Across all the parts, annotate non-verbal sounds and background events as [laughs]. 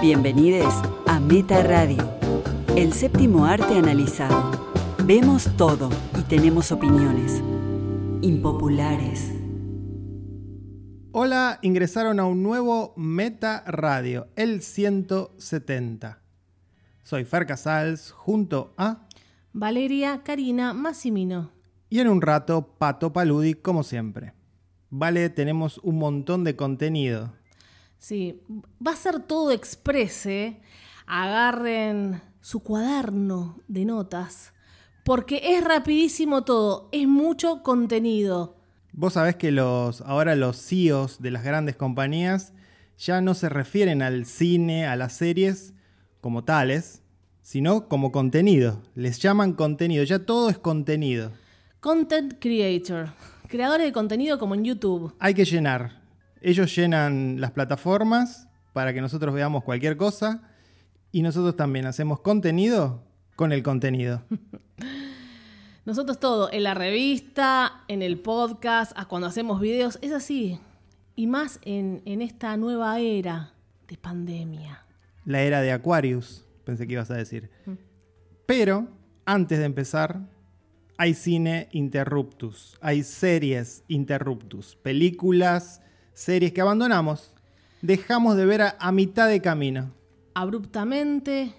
Bienvenidos a Meta Radio, el séptimo arte analizado. Vemos todo y tenemos opiniones impopulares. Hola, ingresaron a un nuevo Meta Radio, el 170. Soy Fer Casals junto a... Valeria Karina Massimino. Y en un rato, Pato Paludi, como siempre. Vale, tenemos un montón de contenido. Sí, va a ser todo exprese. Agarren su cuaderno de notas, porque es rapidísimo todo, es mucho contenido. Vos sabés que los, ahora los CEOs de las grandes compañías ya no se refieren al cine, a las series como tales, sino como contenido. Les llaman contenido, ya todo es contenido. Content creator, creadores de contenido como en YouTube. Hay que llenar, ellos llenan las plataformas para que nosotros veamos cualquier cosa y nosotros también hacemos contenido con el contenido. [laughs] Nosotros todo, en la revista, en el podcast, a cuando hacemos videos, es así. Y más en, en esta nueva era de pandemia. La era de Aquarius, pensé que ibas a decir. Pero, antes de empezar, hay cine interruptus, hay series interruptus, películas series que abandonamos, dejamos de ver a, mitad de camino. Abruptamente,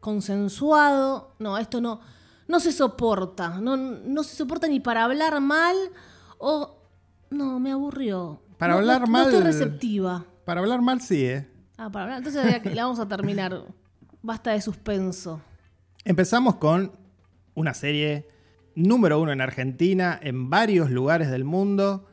consensuado, no, esto no, no se soporta, no, no se soporta ni para hablar mal o... No, me aburrió. Para hablar mal... No estoy receptiva. Para hablar mal sí, ¿eh? Ah, para hablar... Entonces la vamos a terminar. Basta de suspenso. Empezamos con una serie número uno en Argentina, en varios lugares del mundo.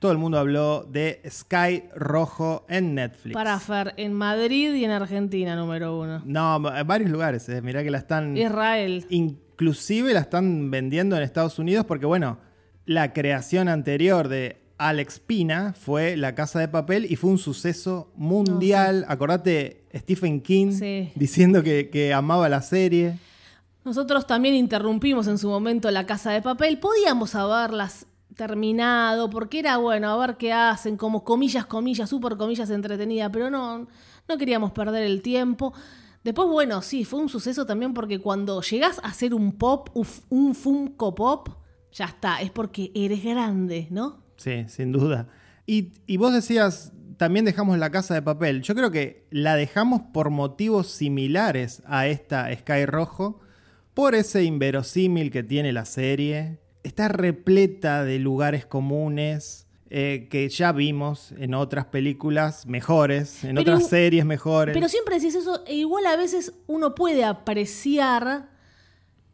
Todo el mundo habló de Sky Rojo en Netflix. Para Fer, en Madrid y en Argentina, número uno. No, en varios lugares. Eh. Mirá que la están. Israel. Inclusive la están vendiendo en Estados Unidos porque, bueno, la creación anterior de Alex Pina fue La Casa de Papel y fue un suceso mundial. Acordate Stephen King diciendo que, que amaba la serie. Nosotros también interrumpimos en su momento La Casa de Papel. Podíamos las terminado, porque era bueno, a ver qué hacen, como comillas, comillas, super comillas entretenida, pero no, no queríamos perder el tiempo. Después, bueno, sí, fue un suceso también porque cuando llegas a hacer un pop, un Funko Pop, ya está, es porque eres grande, ¿no? Sí, sin duda. Y, y vos decías, también dejamos la casa de papel. Yo creo que la dejamos por motivos similares a esta Sky Rojo, por ese inverosímil que tiene la serie, está repleta de lugares comunes. Eh, que ya vimos en otras películas mejores, en otras series mejores. Pero siempre decís eso, e igual a veces uno puede apreciar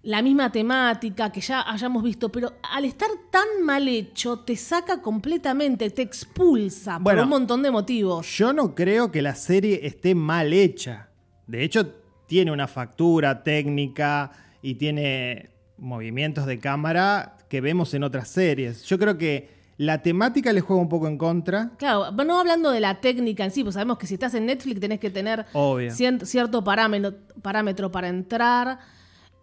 la misma temática que ya hayamos visto, pero al estar tan mal hecho, te saca completamente, te expulsa por un montón de motivos. Yo no creo que la serie esté mal hecha. De hecho, tiene una factura técnica y tiene movimientos de cámara que vemos en otras series. Yo creo que la temática le juega un poco en contra. Claro, no hablando de la técnica en sí, pues sabemos que si estás en Netflix tenés que tener cierto parámetro, para entrar.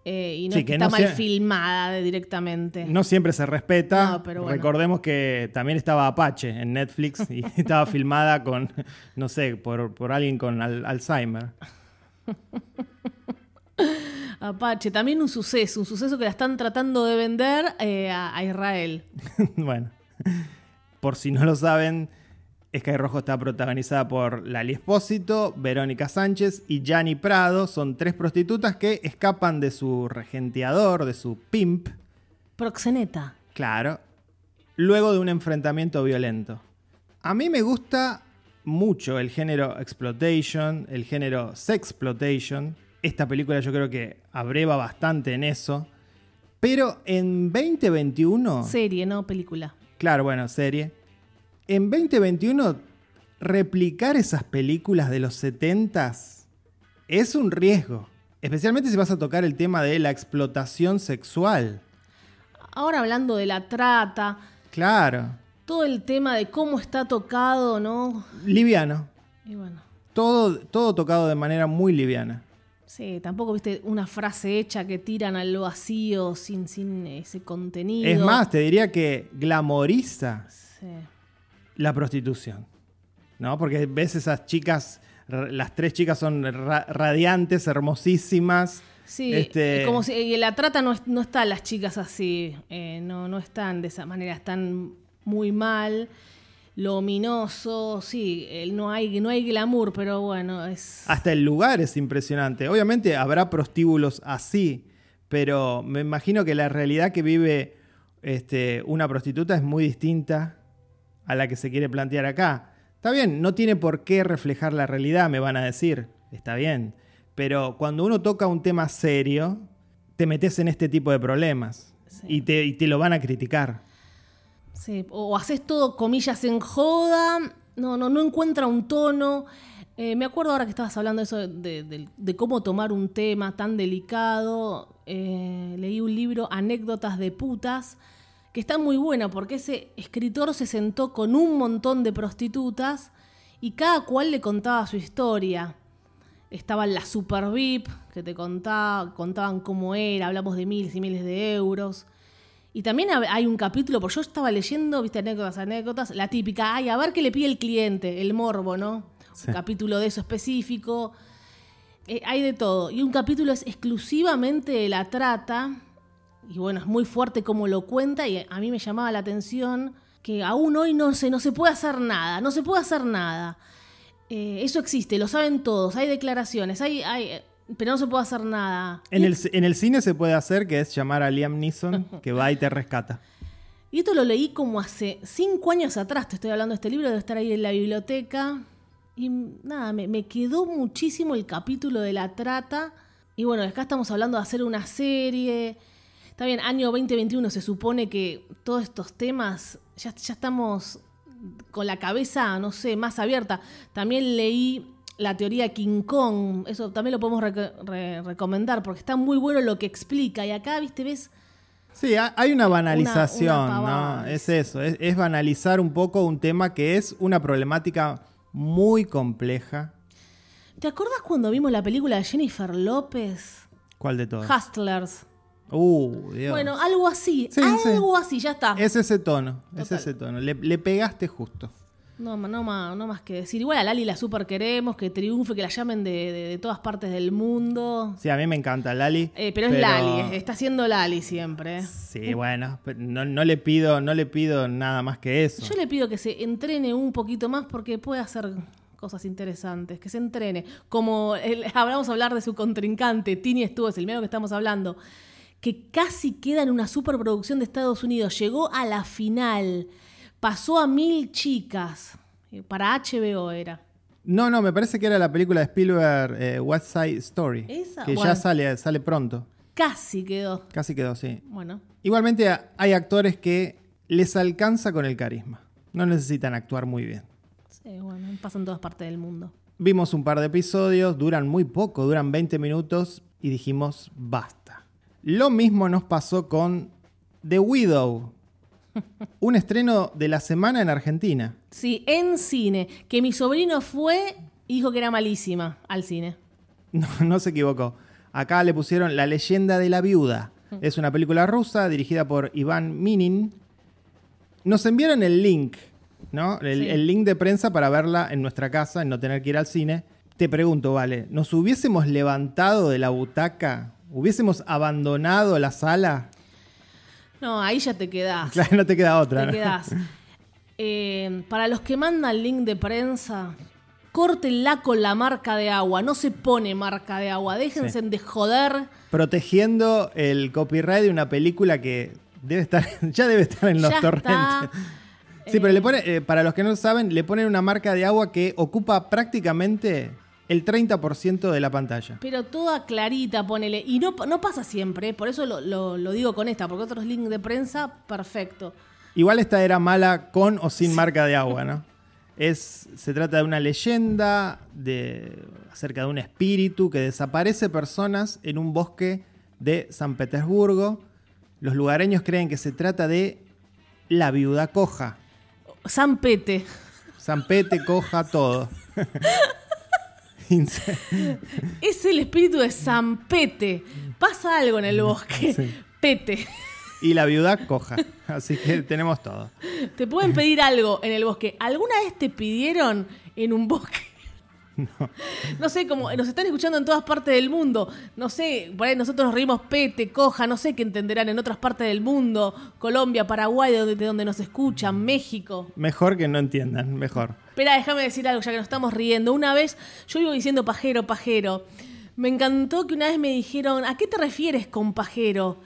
Eh, y no que, está mal filmada directamente. No siempre se respeta. Recordemos que también estaba Apache en Netflix y [laughs] estaba filmada con, no sé, por, por alguien con Alzheimer. [laughs] Apache, también un suceso, un suceso que la están tratando de vender eh, a, Israel. [laughs] bueno, por si no lo saben, Sky Rojo está protagonizada por Lali Espósito, Verónica Sánchez y Gianni Prado. Son tres prostitutas que escapan de su regenteador, de su pimp. Proxeneta. Claro. Luego de un enfrentamiento violento. A mí me gusta mucho el género exploitation, el género sexploitation esta película yo creo que abreva bastante en eso. Pero en 2021... Serie, no película. Claro, bueno, serie. En 2021, replicar esas películas de los 70s es un riesgo. Especialmente si vas a tocar el tema de la explotación sexual. Ahora hablando de la trata. Claro. Todo el tema de cómo está tocado, ¿no? Liviano. Y bueno. Todo, todo tocado de manera muy liviana. Sí, tampoco viste una frase hecha que tiran al vacío sin, sin ese contenido. Es más, te diría que glamoriza la prostitución. ¿No? Porque ves esas chicas las tres chicas son ra- radiantes, hermosísimas. Sí, Este- como si la trata no, no están las chicas así, eh, no, no están de esa manera, están muy mal, lo ominoso, sí, no hay, no hay glamour, pero bueno, es... Hasta el lugar es impresionante. Obviamente habrá prostíbulos así, pero me imagino que la realidad que vive este, una prostituta es muy distinta a la que se quiere plantear acá. Está bien, no tiene por qué reflejar la realidad, me van a decir. Está bien. Pero cuando uno toca un tema serio, te metes en este tipo de problemas. Sí. Y, te, y te lo van a criticar. Sí, o haces todo comillas en joda, no, no, no encuentra un tono. Eh, me acuerdo ahora que estabas hablando de eso de, cómo tomar un tema tan delicado. eh, leí un libro, Anécdotas de putas, que está muy buena porque ese escritor se sentó con un montón de prostitutas y cada cual le contaba su historia. Estaban las super VIP que te contaba, contaban cómo era, hablamos de miles y miles de euros. Y también hay un capítulo, porque yo estaba leyendo, viste, anécdotas, anécdotas, la típica, ay, a ver qué le pide el cliente, el morbo, ¿no? Sí. Un capítulo de eso específico. Eh, hay de todo. Y un capítulo es exclusivamente de la trata. Y bueno, es muy fuerte como lo cuenta y a mí me llamaba la atención que aún hoy no se, no se puede hacer nada, no se puede hacer nada. Eh, eso existe, lo saben todos, hay declaraciones, hay, hay, pero no se puede hacer nada. En el, en el cine se puede hacer que es llamar a Liam Neeson, [laughs] que va y te rescata. Y esto lo leí como hace cinco años atrás, te estoy hablando de este libro, debe estar ahí en la biblioteca. Y nada, me, me quedó muchísimo el capítulo de la trata. Y bueno, acá estamos hablando de hacer una serie. Está bien, año 2021 se supone que todos estos temas ya, ya estamos con la cabeza, no sé, más abierta. También leí la teoría King Kong, eso también lo podemos re- recomendar porque está muy bueno lo que explica. Y acá, viste, ves Sí, ha- hay una banalización, una. ¿no? Es eso, es, es banalizar un poco un tema que es una problemática muy compleja. ¿Te acordás cuando vimos la película de Jennifer López? ¿Cuál de todas? Hustlers. Uh, Dios. Bueno, algo así. Sí, algo así, ya está. es ese tono, es Total. ese tono. Le, le pegaste justo. No, no, ma- no más que decir. Igual a Lali la super queremos, que triunfe, que la llamen de, de- de todas partes del mundo. Sí, a mí me encanta Lali. Eh, pero es Lali, es- está siendo Lali siempre. ¿eh? Sí, bueno, pero no, no le pido, no le pido nada más que eso. Yo le pido que se entrene un poquito más porque puede hacer cosas interesantes, que se entrene. Como el, a hablar de su contrincante, Tini Stu, es el mismo que estamos hablando, que casi queda en una superproducción de Estados Unidos, llegó a la final, pasó a mil chicas, eh, para HBO era. No, no, me parece que era la película de Spielberg, eh, West Side Story. ¿Esa? Que Bueno. ya sale, sale pronto. Casi quedó. Casi quedó, sí. Bueno, Igualmente hay actores que les alcanza con el carisma. No necesitan actuar muy bien. sí, bueno, pasa en todas partes del mundo. Vimos un par de episodios, duran muy poco, duran 20 minutos y dijimos basta. Lo mismo nos pasó con The Widow, [laughs] un estreno de la semana en Argentina. Sí, en cine, que mi sobrino fue y dijo que era malísima al cine. [laughs] No, no se equivocó. Acá le pusieron La leyenda de la viuda. Es una película rusa dirigida por Iván Minin. Nos enviaron el link, ¿no? El, Sí. el link de prensa para verla en nuestra casa, en no tener que ir al cine. Te pregunto, vale, ¿nos hubiésemos levantado de la butaca? ¿Hubiésemos abandonado la sala? No, ahí ya te quedás. [laughs] Claro, no te queda otra. te ¿no? quedás. Eh, para los que mandan link de prensa, córtenla con la marca de agua. No se pone marca de agua. Déjense de joder. Protegiendo el copyright de una película que debe estar, [laughs] ya debe estar en los Ya torrentes. está. Sí, pero le pone, eh, para los que no saben, le ponen una marca de agua que ocupa prácticamente el 30% de la pantalla. Pero toda clarita, ponele. Y no, no pasa siempre, por eso lo, lo- lo digo con esta, porque otros links de prensa, perfecto. Igual esta era mala con o sin marca de agua, ¿no? Es, se trata de una leyenda de, acerca de un espíritu que desaparece personas en un bosque de San Petersburgo. Los lugareños creen que se trata de la viuda coja. San Pete. San Pete, coja, todo. [laughs] [laughs] Es el espíritu de San Pete. Pasa algo en el bosque. Sí. Pete. y la viuda coja. Así que tenemos todo. Te pueden pedir algo en el bosque. ¿Alguna vez te pidieron en un bosque No sé, como nos están escuchando en todas partes del mundo. No sé, por ahí nosotros nos reímos pete, coja, no sé qué entenderán en otras partes del mundo. Colombia, Paraguay, de donde, de donde nos escuchan, México. Mejor que no entiendan, mejor. Espera, déjame decir algo, ya que nos estamos riendo. Una vez, yo iba diciendo pajero, pajero. Me encantó que una vez me dijeron, ¿a qué te refieres con pajero?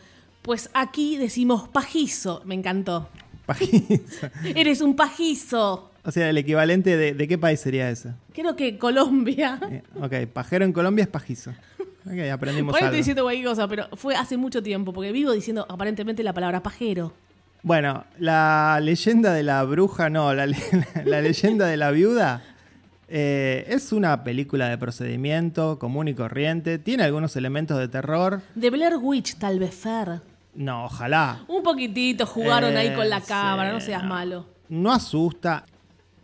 Pues aquí decimos pajizo. Me encantó. Pajizo. [laughs] Eres un pajizo. O sea, el equivalente de, ¿de qué país sería ese? Creo que Colombia. [laughs] Eh, ok, pajero en Colombia es pajizo. Ok, aprendimos algo. estoy diciendo cualquier cosa, pero fue hace mucho tiempo, porque vivo diciendo aparentemente la palabra pajero. Bueno, la leyenda de la bruja, no, la, [laughs] le- la leyenda de la viuda eh, es una película de procedimiento común y corriente. Tiene algunos elementos de terror. De Blair Witch, tal vez Fer. No, ojalá. Un poquitito jugaron ahí con la Eh, cámara, sí, no seas no. malo. No asusta.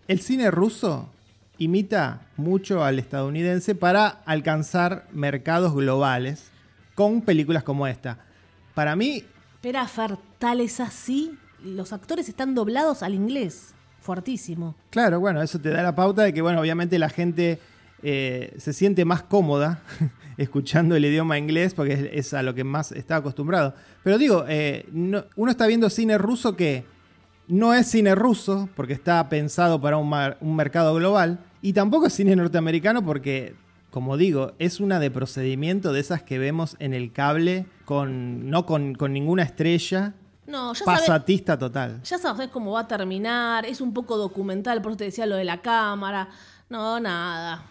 El cine ruso imita mucho al estadounidense para alcanzar mercados globales con películas como esta. Para mí, Espera, Fer, tal es así. Los actores están doblados al inglés. Fuertísimo. Claro, bueno, eso te da la pauta de que, bueno, obviamente la gente eh, se siente más cómoda [laughs] escuchando el idioma inglés porque es, a lo que más está acostumbrado. Pero digo, eh, no- uno está viendo cine ruso que no es cine ruso porque está pensado para un, mercado global y tampoco es cine norteamericano porque, como digo, es una de procedimiento de esas que vemos en el cable con no con ninguna estrella, No, ya sabes, pasatista total. ya sabes cómo va a terminar. Es un poco documental, por eso te decía lo de la cámara. No, nada.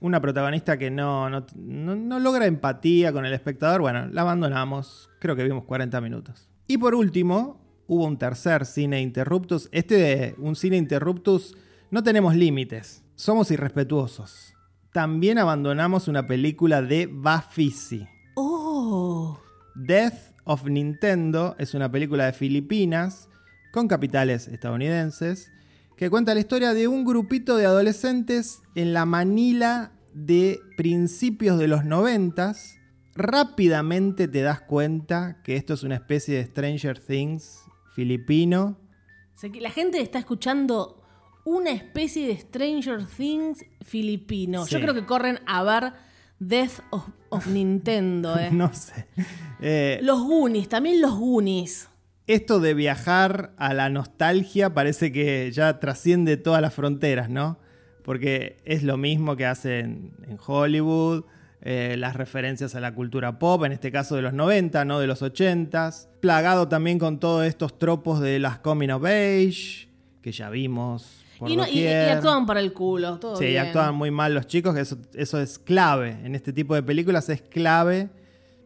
una protagonista que no, no, no- no logra empatía con el espectador, bueno, la abandonamos. Creo que vimos 40 minutos. Y por último, hubo un tercer cine interruptus. Este de un cine interruptus no tenemos límites. Somos irrespetuosos. También abandonamos una película de Bafisi. Oh. Death of Nintendo es una película de Filipinas con capitales estadounidenses que cuenta la historia de un grupito de adolescentes en la Manila de principios de los noventas. Rápidamente te das cuenta que esto es una especie de Stranger Things filipino. O sea, que la gente está escuchando una especie de Stranger Things filipino. Yo creo que corren a ver Death of, of Nintendo. eh. [laughs] No sé. Eh, Los Goonies, también los Goonies. esto de viajar a la nostalgia parece que ya trasciende todas las fronteras, ¿no? Porque es lo mismo que hacen en Hollywood, eh, las referencias a la cultura pop, en este caso de los 90, no de los 80, plagado también con todos estos tropos de las coming of age, que ya vimos. Y, no- y- y doquier. actúan para el culo, todo Sí, bien. actúan muy mal los chicos, que eso, eso es clave. En este tipo de películas es clave.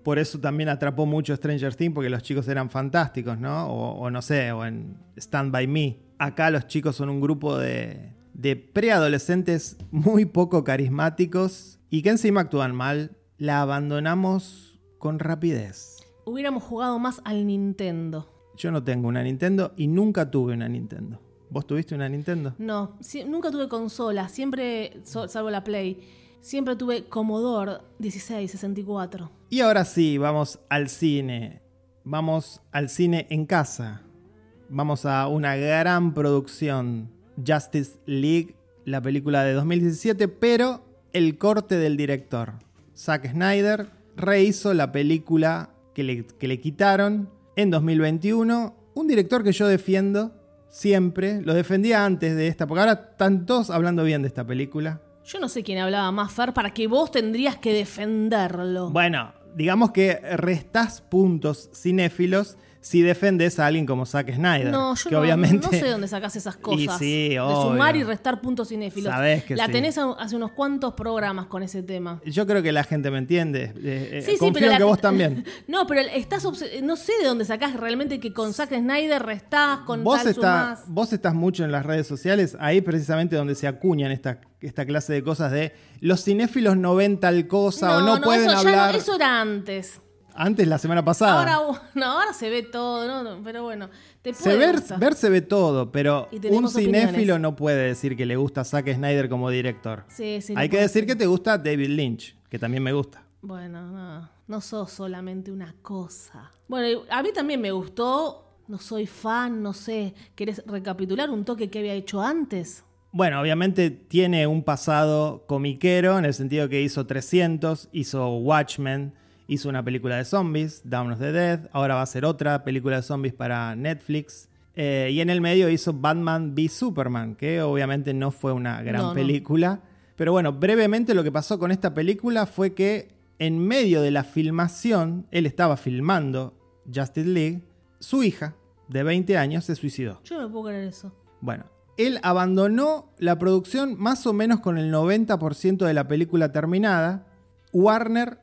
Por eso también atrapó mucho Stranger Things, porque los chicos eran fantásticos, ¿no? O, o no sé, o en Stand By Me. Acá los chicos son un grupo de, de preadolescentes muy poco carismáticos y que encima actúan mal. La abandonamos con rapidez. Hubiéramos jugado más al Nintendo. Yo no tengo una Nintendo y nunca tuve una Nintendo. ¿Vos tuviste una Nintendo? No, si- nunca tuve consola, siempre, salvo la Play, siempre tuve Commodore 1664. Y ahora sí, vamos al cine. Vamos al cine en casa. Vamos a una gran producción. Justice League, la película de 2017, pero el corte del director. Zack Snyder rehizo la película que le, que le quitaron en 2021. Un director que yo defiendo siempre. Lo defendía antes de esta, porque ahora están todos hablando bien de esta película. Yo no sé quién hablaba más, Fer, para que vos tendrías que defenderlo. Bueno, digamos que restás puntos cinéfilos si defendes a alguien como Zack Snyder. No, yo que no, obviamente... no sé dónde sacás esas [laughs] cosas. sí, de sumar y restar puntos cinéfilos. Sabés que La sí. tenés hace unos cuantos programas con ese tema. Yo creo que la gente me entiende. Eh, eh, Sí, confío pero en la- que vos también. [laughs] No, pero estás no sé de dónde sacás realmente que con Zack Snyder restás, con Vos, tal está- sumás. vos estás mucho en las redes sociales, ahí precisamente donde se acuñan esta, esta clase de cosas de los cinéfilos no ven tal cosa o no, pueden eso, ya hablar. no, eso era antes. Antes, la semana pasada. Ahora, [laughs] no, ahora se ve todo, no, pero bueno, te Se puede ver, gustar. ver se ve todo, pero un cinéfilo opiniones. no puede decir que le gusta a Zack Snyder como director. Sí, sí, no Hay que decir que te gusta David Lynch, que también me gusta. Bueno, no, no sos solamente una cosa. Bueno, a mí también me gustó, no soy fan, no sé, ¿querés recapitular un toque que había hecho antes? Bueno, obviamente tiene un pasado comiquero en el sentido que hizo 300, hizo Watchmen, hizo una película de zombies, Down of the Dead, ahora va a hacer otra película de zombies para Netflix. Eh, y en el medio hizo Batman v Superman, que obviamente no fue una gran No, no. película. Pero bueno, brevemente lo que pasó con esta película fue que en medio de la filmación, él estaba filmando Justice League, su hija de 20 años se suicidó. Yo no puedo creer eso. Bueno, él abandonó la producción más o menos con el 90% de la película terminada. Warner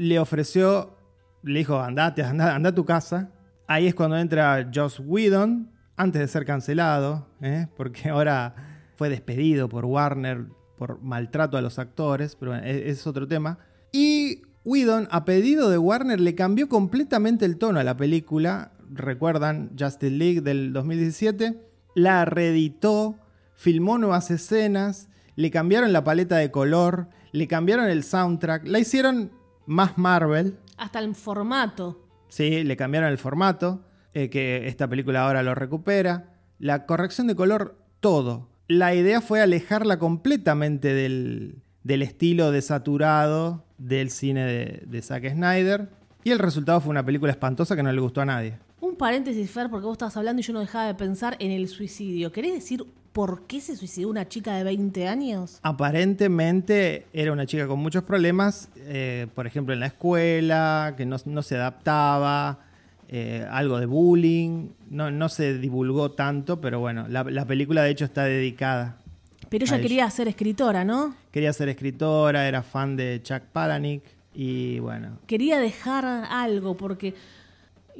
le ofreció, le dijo, andate, anda, anda a tu casa. Ahí es cuando entra Joss Whedon, antes de ser cancelado, ¿eh? porque ahora fue despedido por Warner por maltrato a los actores, pero bueno, e- es otro tema. Y Whedon, a pedido de Warner, le cambió completamente el tono a la película. Recuerdan Justice League del 2017. La reeditó, filmó nuevas escenas, le cambiaron la paleta de color, le cambiaron el soundtrack, la hicieron más Marvel. Hasta el formato. Sí, le cambiaron el formato, eh, que esta película ahora lo recupera. La corrección de color, todo. La idea fue alejarla completamente del, del estilo desaturado del cine de, de Zack Snyder. Y el resultado fue una película espantosa que no le gustó a nadie. Un paréntesis, Fer, porque vos estabas hablando y yo no dejaba de pensar en el suicidio. ¿Querés decir por qué se suicidó una chica de 20 años? Aparentemente era una chica con muchos problemas, eh, por ejemplo en la escuela, que no, no se adaptaba, eh, algo de bullying, no, no se divulgó tanto, pero bueno, la, la película de hecho está dedicada. Pero ella ella. quería ser escritora, ¿no? Quería ser escritora, era fan de Chuck Palahniuk y bueno, Quería dejar algo, porque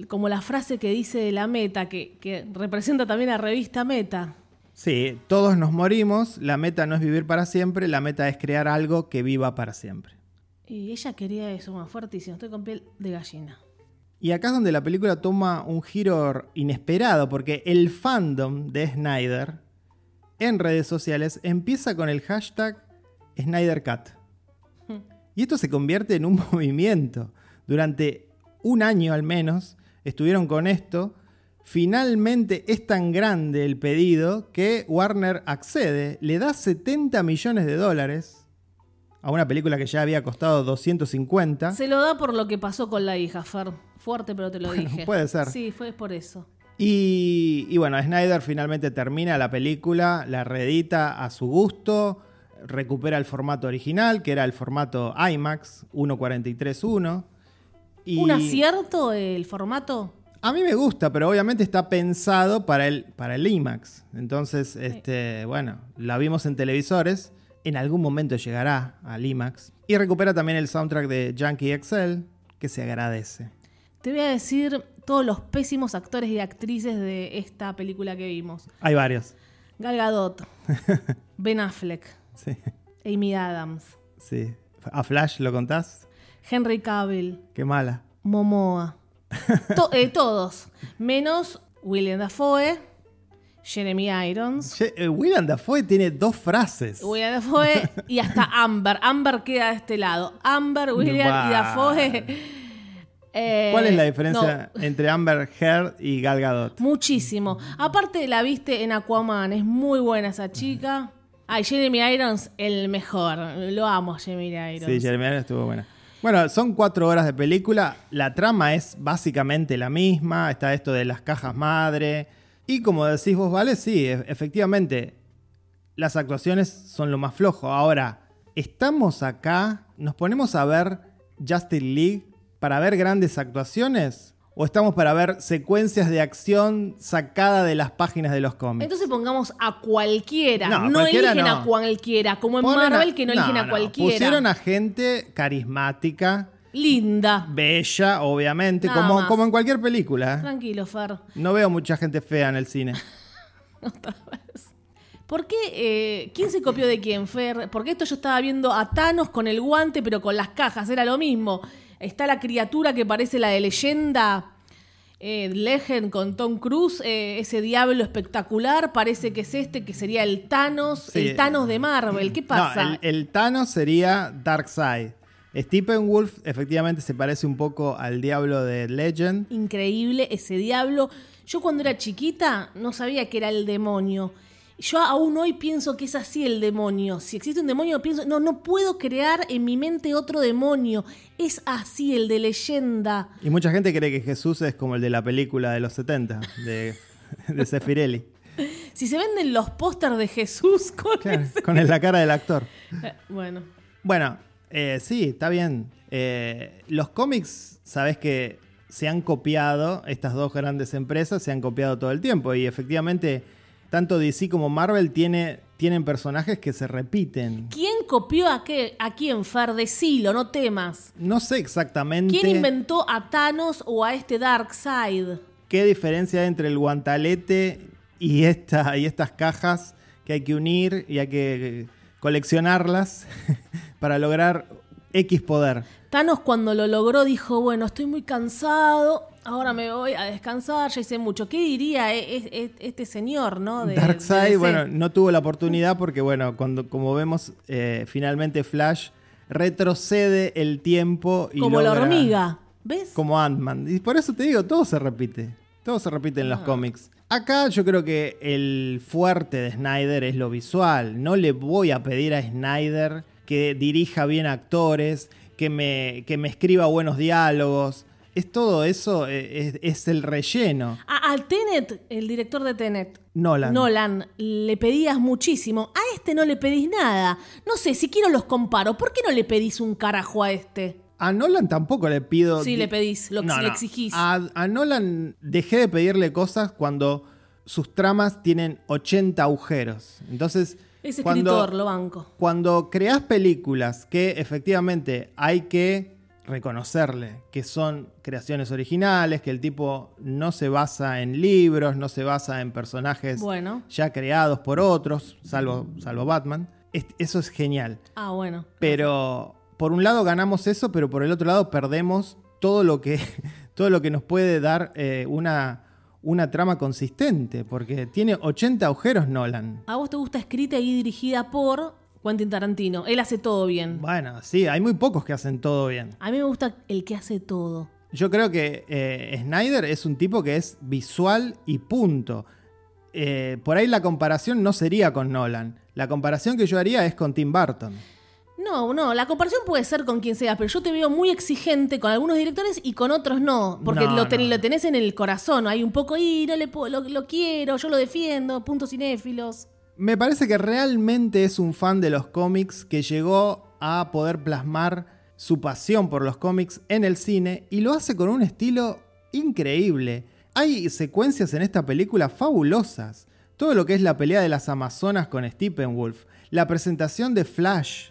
como la frase que dice de la meta, que, que representa también a revista Meta. Sí, todos nos morimos, la meta no es vivir para siempre, la meta es crear algo que viva para siempre. Y ella quería eso, más fuertísimo. Estoy con piel de gallina. Y acá es donde la película toma un giro inesperado, porque el fandom de Snyder en redes sociales empieza con el hashtag SnyderCat. [laughs] Y esto se convierte en un [laughs] movimiento. Durante un año al menos estuvieron con esto. Finalmente es tan grande el pedido que Warner accede, le da 70 millones de dólares a una película que ya había costado 250. Se lo da por lo que pasó con la hija, Fer. Fuerte, pero te lo dije. puede ser. Sí, fue por eso. Y, y bueno, Snyder finalmente termina la película, la reedita a su gusto, recupera el formato original, que era el formato IMAX 1.43.1. Y ¿Un acierto el formato? A mí me gusta, pero obviamente está pensado para el, para el IMAX. Entonces, este, bueno, la vimos en televisores. En algún momento llegará al IMAX. Y recupera también el soundtrack de Yankee XL, que se agradece. Te voy a decir todos los pésimos actores y actrices de esta película que vimos. Hay varios. Gal Gadot, [laughs] Ben Affleck, Sí, Amy Adams, sí. ¿A Flash lo contás? Henry Cavill, Qué mala. Momoa. [laughs] To- eh, todos. Menos William Dafoe, Jeremy Irons, eh, Willem Dafoe tiene dos frases. William Dafoe y hasta [laughs] Amber. Amber queda de este lado. Amber, William y. Dafoe. eh, ¿Cuál es la diferencia entre Amber Heard y Gal Gadot? muchísimo. Aparte, la viste en Aquaman. Es muy buena esa chica. Ay, Jeremy Irons, el mejor. Lo amo, Jeremy Irons. Sí, Jeremy Irons estuvo buena. Bueno, son cuatro horas de película. La trama es básicamente la misma. Está esto de las cajas madre. Y como decís vos, Vale, sí, e- efectivamente, las actuaciones son lo más flojo. Ahora, estamos acá, nos ponemos a ver Justice League para ver grandes actuaciones. ¿O estamos para ver secuencias de acción sacada de las páginas de los cómics? Entonces pongamos a cualquiera. No, No, cualquiera eligen no. a cualquiera. Como en Ponen a- Marvel, que no, eligen a cualquiera. Pusieron a gente carismática, Linda. bella, obviamente, Nada como, más. como en cualquier película. ¿eh? Tranquilo, Fer. No veo mucha gente fea en el cine. [laughs] ¿Por qué? eh, ¿Quién se copió de quién, Fer? Porque esto yo estaba viendo a Thanos con el guante, pero con las cajas, era lo mismo. Está la criatura que parece la de leyenda. Eh, Legend con Tom Cruise, eh, ese diablo espectacular, parece que es este, que sería el Thanos, Sí. el Thanos de Marvel. ¿Qué pasa? No, el, el Thanos sería Darkseid. Stephen Wolf efectivamente se parece un poco al diablo de Legend. Increíble ese diablo. Yo cuando era chiquita no sabía que era el demonio. Yo aún hoy pienso que es así el demonio. Si existe un demonio, pienso, no, no puedo crear en mi mente otro demonio. Es así el de leyenda. Y mucha gente cree que Jesús es como el de la película de los 70, de, de Sefirelli. [laughs] Si se venden los pósters de Jesús con Claro, ese- con la cara del actor. Eh, [laughs] Bueno, Bueno, eh, sí, está bien. Eh, los cómics, sabes que se han copiado, estas dos grandes empresas se han copiado todo el tiempo y efectivamente tanto DC como Marvel tiene, tienen personajes que se repiten. ¿quién copió a, qué, a quién, Fer? Decilo, no temas. No sé exactamente ¿Quién inventó a Thanos o a este Darkseid? qué diferencia hay entre el guantalete y, esta, y estas cajas que hay que unir y hay que coleccionarlas [laughs] para lograr X poder. Thanos cuando lo logró dijo, bueno, estoy muy cansado, ahora me voy a descansar, ya hice mucho. ¿Qué diría e- e- e- este señor, no? De- Darkseid, bueno, no tuvo la oportunidad porque, bueno, cuando, como vemos, eh, finalmente Flash retrocede el tiempo y Como la hormiga, ¿ves? Como Ant-Man. Y por eso te digo, todo se repite. Todo se repite en Ah. los cómics. Acá yo creo que el fuerte de Snyder es lo visual. No le voy a pedir a Snyder que dirija bien actores, que me, que me escriba buenos diálogos. Es todo eso, eh, es, es el relleno. A, al Tenet, el director de Tenet, Nolan. Nolan, le pedías muchísimo. A este no le pedís nada. No sé, si quiero los comparo. ¿Por qué no le pedís un carajo a este? A Nolan tampoco le pido. Sí, le pedís, lo- le exigís. A, a Nolan dejé de pedirle cosas cuando sus tramas tienen 80 agujeros. Entonces, Es cuando, escritor, lo banco. cuando creas películas que efectivamente hay que reconocerle que son creaciones originales, que el tipo no se basa en libros, no se basa en personajes Bueno. ya creados por otros, salvo, salvo Batman, es- eso es genial. Ah, bueno. Pero por un lado ganamos eso, pero por el otro lado perdemos todo lo que, [laughs] todo lo que nos puede dar eh, una, una trama consistente, porque tiene 80 agujeros Nolan. A vos te gusta escrita y dirigida por Quentin Tarantino. Él hace todo bien. Bueno, sí, hay muy pocos que hacen todo bien. A mí me gusta el que hace todo. Yo creo que eh, Snyder es un tipo que es visual y punto. Eh, por ahí la comparación no sería con Nolan. La comparación que yo haría es con Tim Burton. No, no, la comparación puede ser con quien sea, pero yo te veo muy exigente con algunos directores y con otros no, porque No, lo, ten- no. lo tenés en el corazón, hay un poco, y no le puedo- lo, lo quiero, yo lo defiendo, puntos cinéfilos. Me parece que realmente es un fan de los cómics que llegó a poder plasmar su pasión por los cómics en el cine y lo hace con un estilo increíble. Hay secuencias en esta película fabulosas. Todo lo que es la pelea de las Amazonas con Steppenwolf, la presentación de Flash.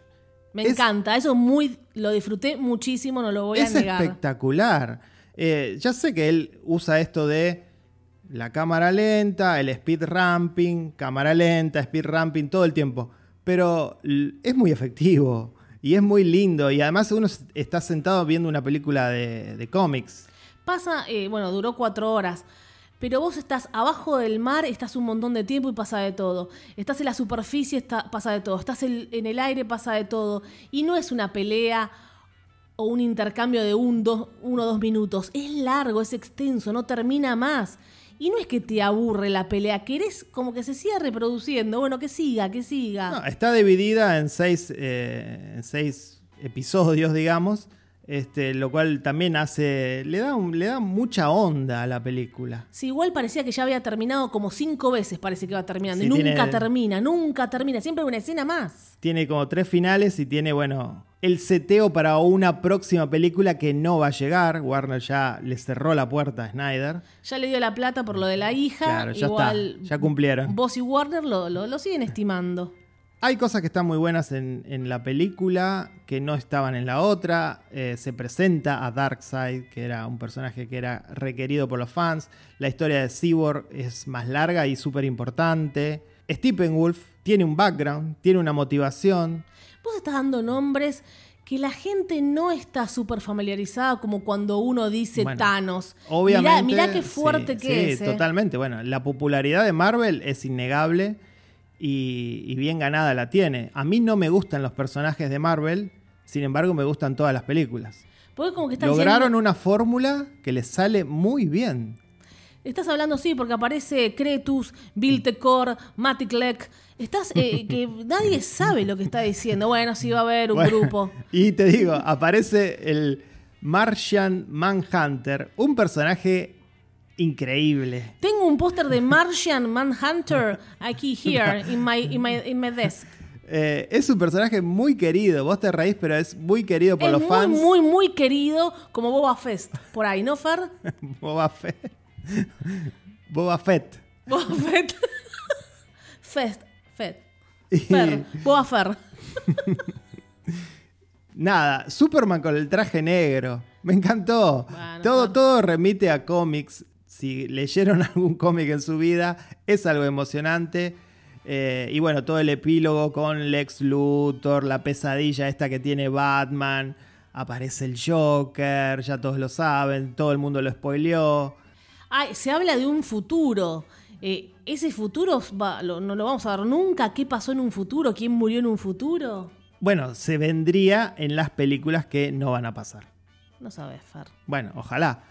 Me Es- encanta, eso muy, lo disfruté muchísimo, no lo voy es a negar. espectacular. Eh, ya sé que él usa esto de la cámara lenta, el speed ramping, cámara lenta, speed ramping, todo el tiempo. Pero es muy efectivo y es muy lindo. Y además uno está sentado viendo una película de, de cómics. Pasa, eh, bueno, duró cuatro horas. Pero vos estás abajo del mar, estás un montón de tiempo y pasa de todo. Estás en la superficie, está, pasa de todo. Estás en, en el aire, pasa de todo. Y no es una pelea o un intercambio de un, dos, uno o dos minutos. Es largo, es extenso, no termina más. Y no es que te aburre la pelea, querés como que se siga reproduciendo. Bueno, que siga, que siga. No, está dividida en seis, eh, en seis episodios, digamos. Este, lo cual también hace. Le da, un- le da mucha onda a la película. Sí, igual parecía que ya había terminado como cinco veces, parece que va terminando. Sí, y nunca tiene- termina, nunca termina. Siempre una escena más. Tiene como tres finales y tiene, bueno, el seteo para una próxima película que no va a llegar. Warner ya le cerró la puerta a Snyder. Ya le dio la plata por lo de la hija. Claro, ya igual está, ya cumplieron. Vos y Warner lo, lo- lo siguen estimando. Hay cosas que están muy buenas en, en la película que no estaban en la otra. Eh, se presenta a Darkseid, que era un personaje que era requerido por los fans. La historia de Cyborg es más larga y súper importante. Steppenwolf tiene un background, tiene una motivación. Vos estás dando nombres que la gente no está súper familiarizada como cuando uno dice Bueno, Thanos. Obviamente. Mirá, mirá qué fuerte sí, que sí, es. eh. totalmente. Bueno, la popularidad de Marvel es innegable y, y bien ganada la tiene. A mí no me gustan los personajes de Marvel, sin embargo me gustan todas las películas. Porque como que Lograron una fórmula que les sale muy bien. Estás hablando, sí, porque aparece Cretus, Viltecor, Maticlec. Estás, eh, [laughs] que nadie sabe lo que está diciendo. Bueno, sí va a haber un Bueno, grupo. [laughs] Y te digo, aparece el Martian Manhunter, un personaje increíble. Tengo un póster de Martian Manhunter aquí, here, [laughs] in my, in my, in my desk. Eh, es un personaje muy querido, vos te reís, pero es muy querido por Es los muy, fans. muy, muy querido como Boba Fett. Por ahí, ¿no, Fer? [laughs] [laughs] Boba Fett. Boba Fett. Boba Fett. Fest. Fett. Fer. Boba Fer. nada, Superman con el traje negro. Me encantó. Bueno, todo, bueno. todo remite a cómics. Si leyeron [laughs] algún cómic en su vida, es algo emocionante. Eh, y bueno, todo el epílogo con Lex Luthor, la pesadilla esta que tiene Batman. Aparece el Joker, ya todos lo saben, todo el mundo lo spoileó. Ay, se habla de un futuro. Eh, ese futuro va- lo- no lo vamos a ver nunca. ¿Qué pasó en un futuro? ¿Quién murió en un futuro? Bueno, se vendría en las películas que no van a pasar. No sabes, Fer. Bueno, ojalá.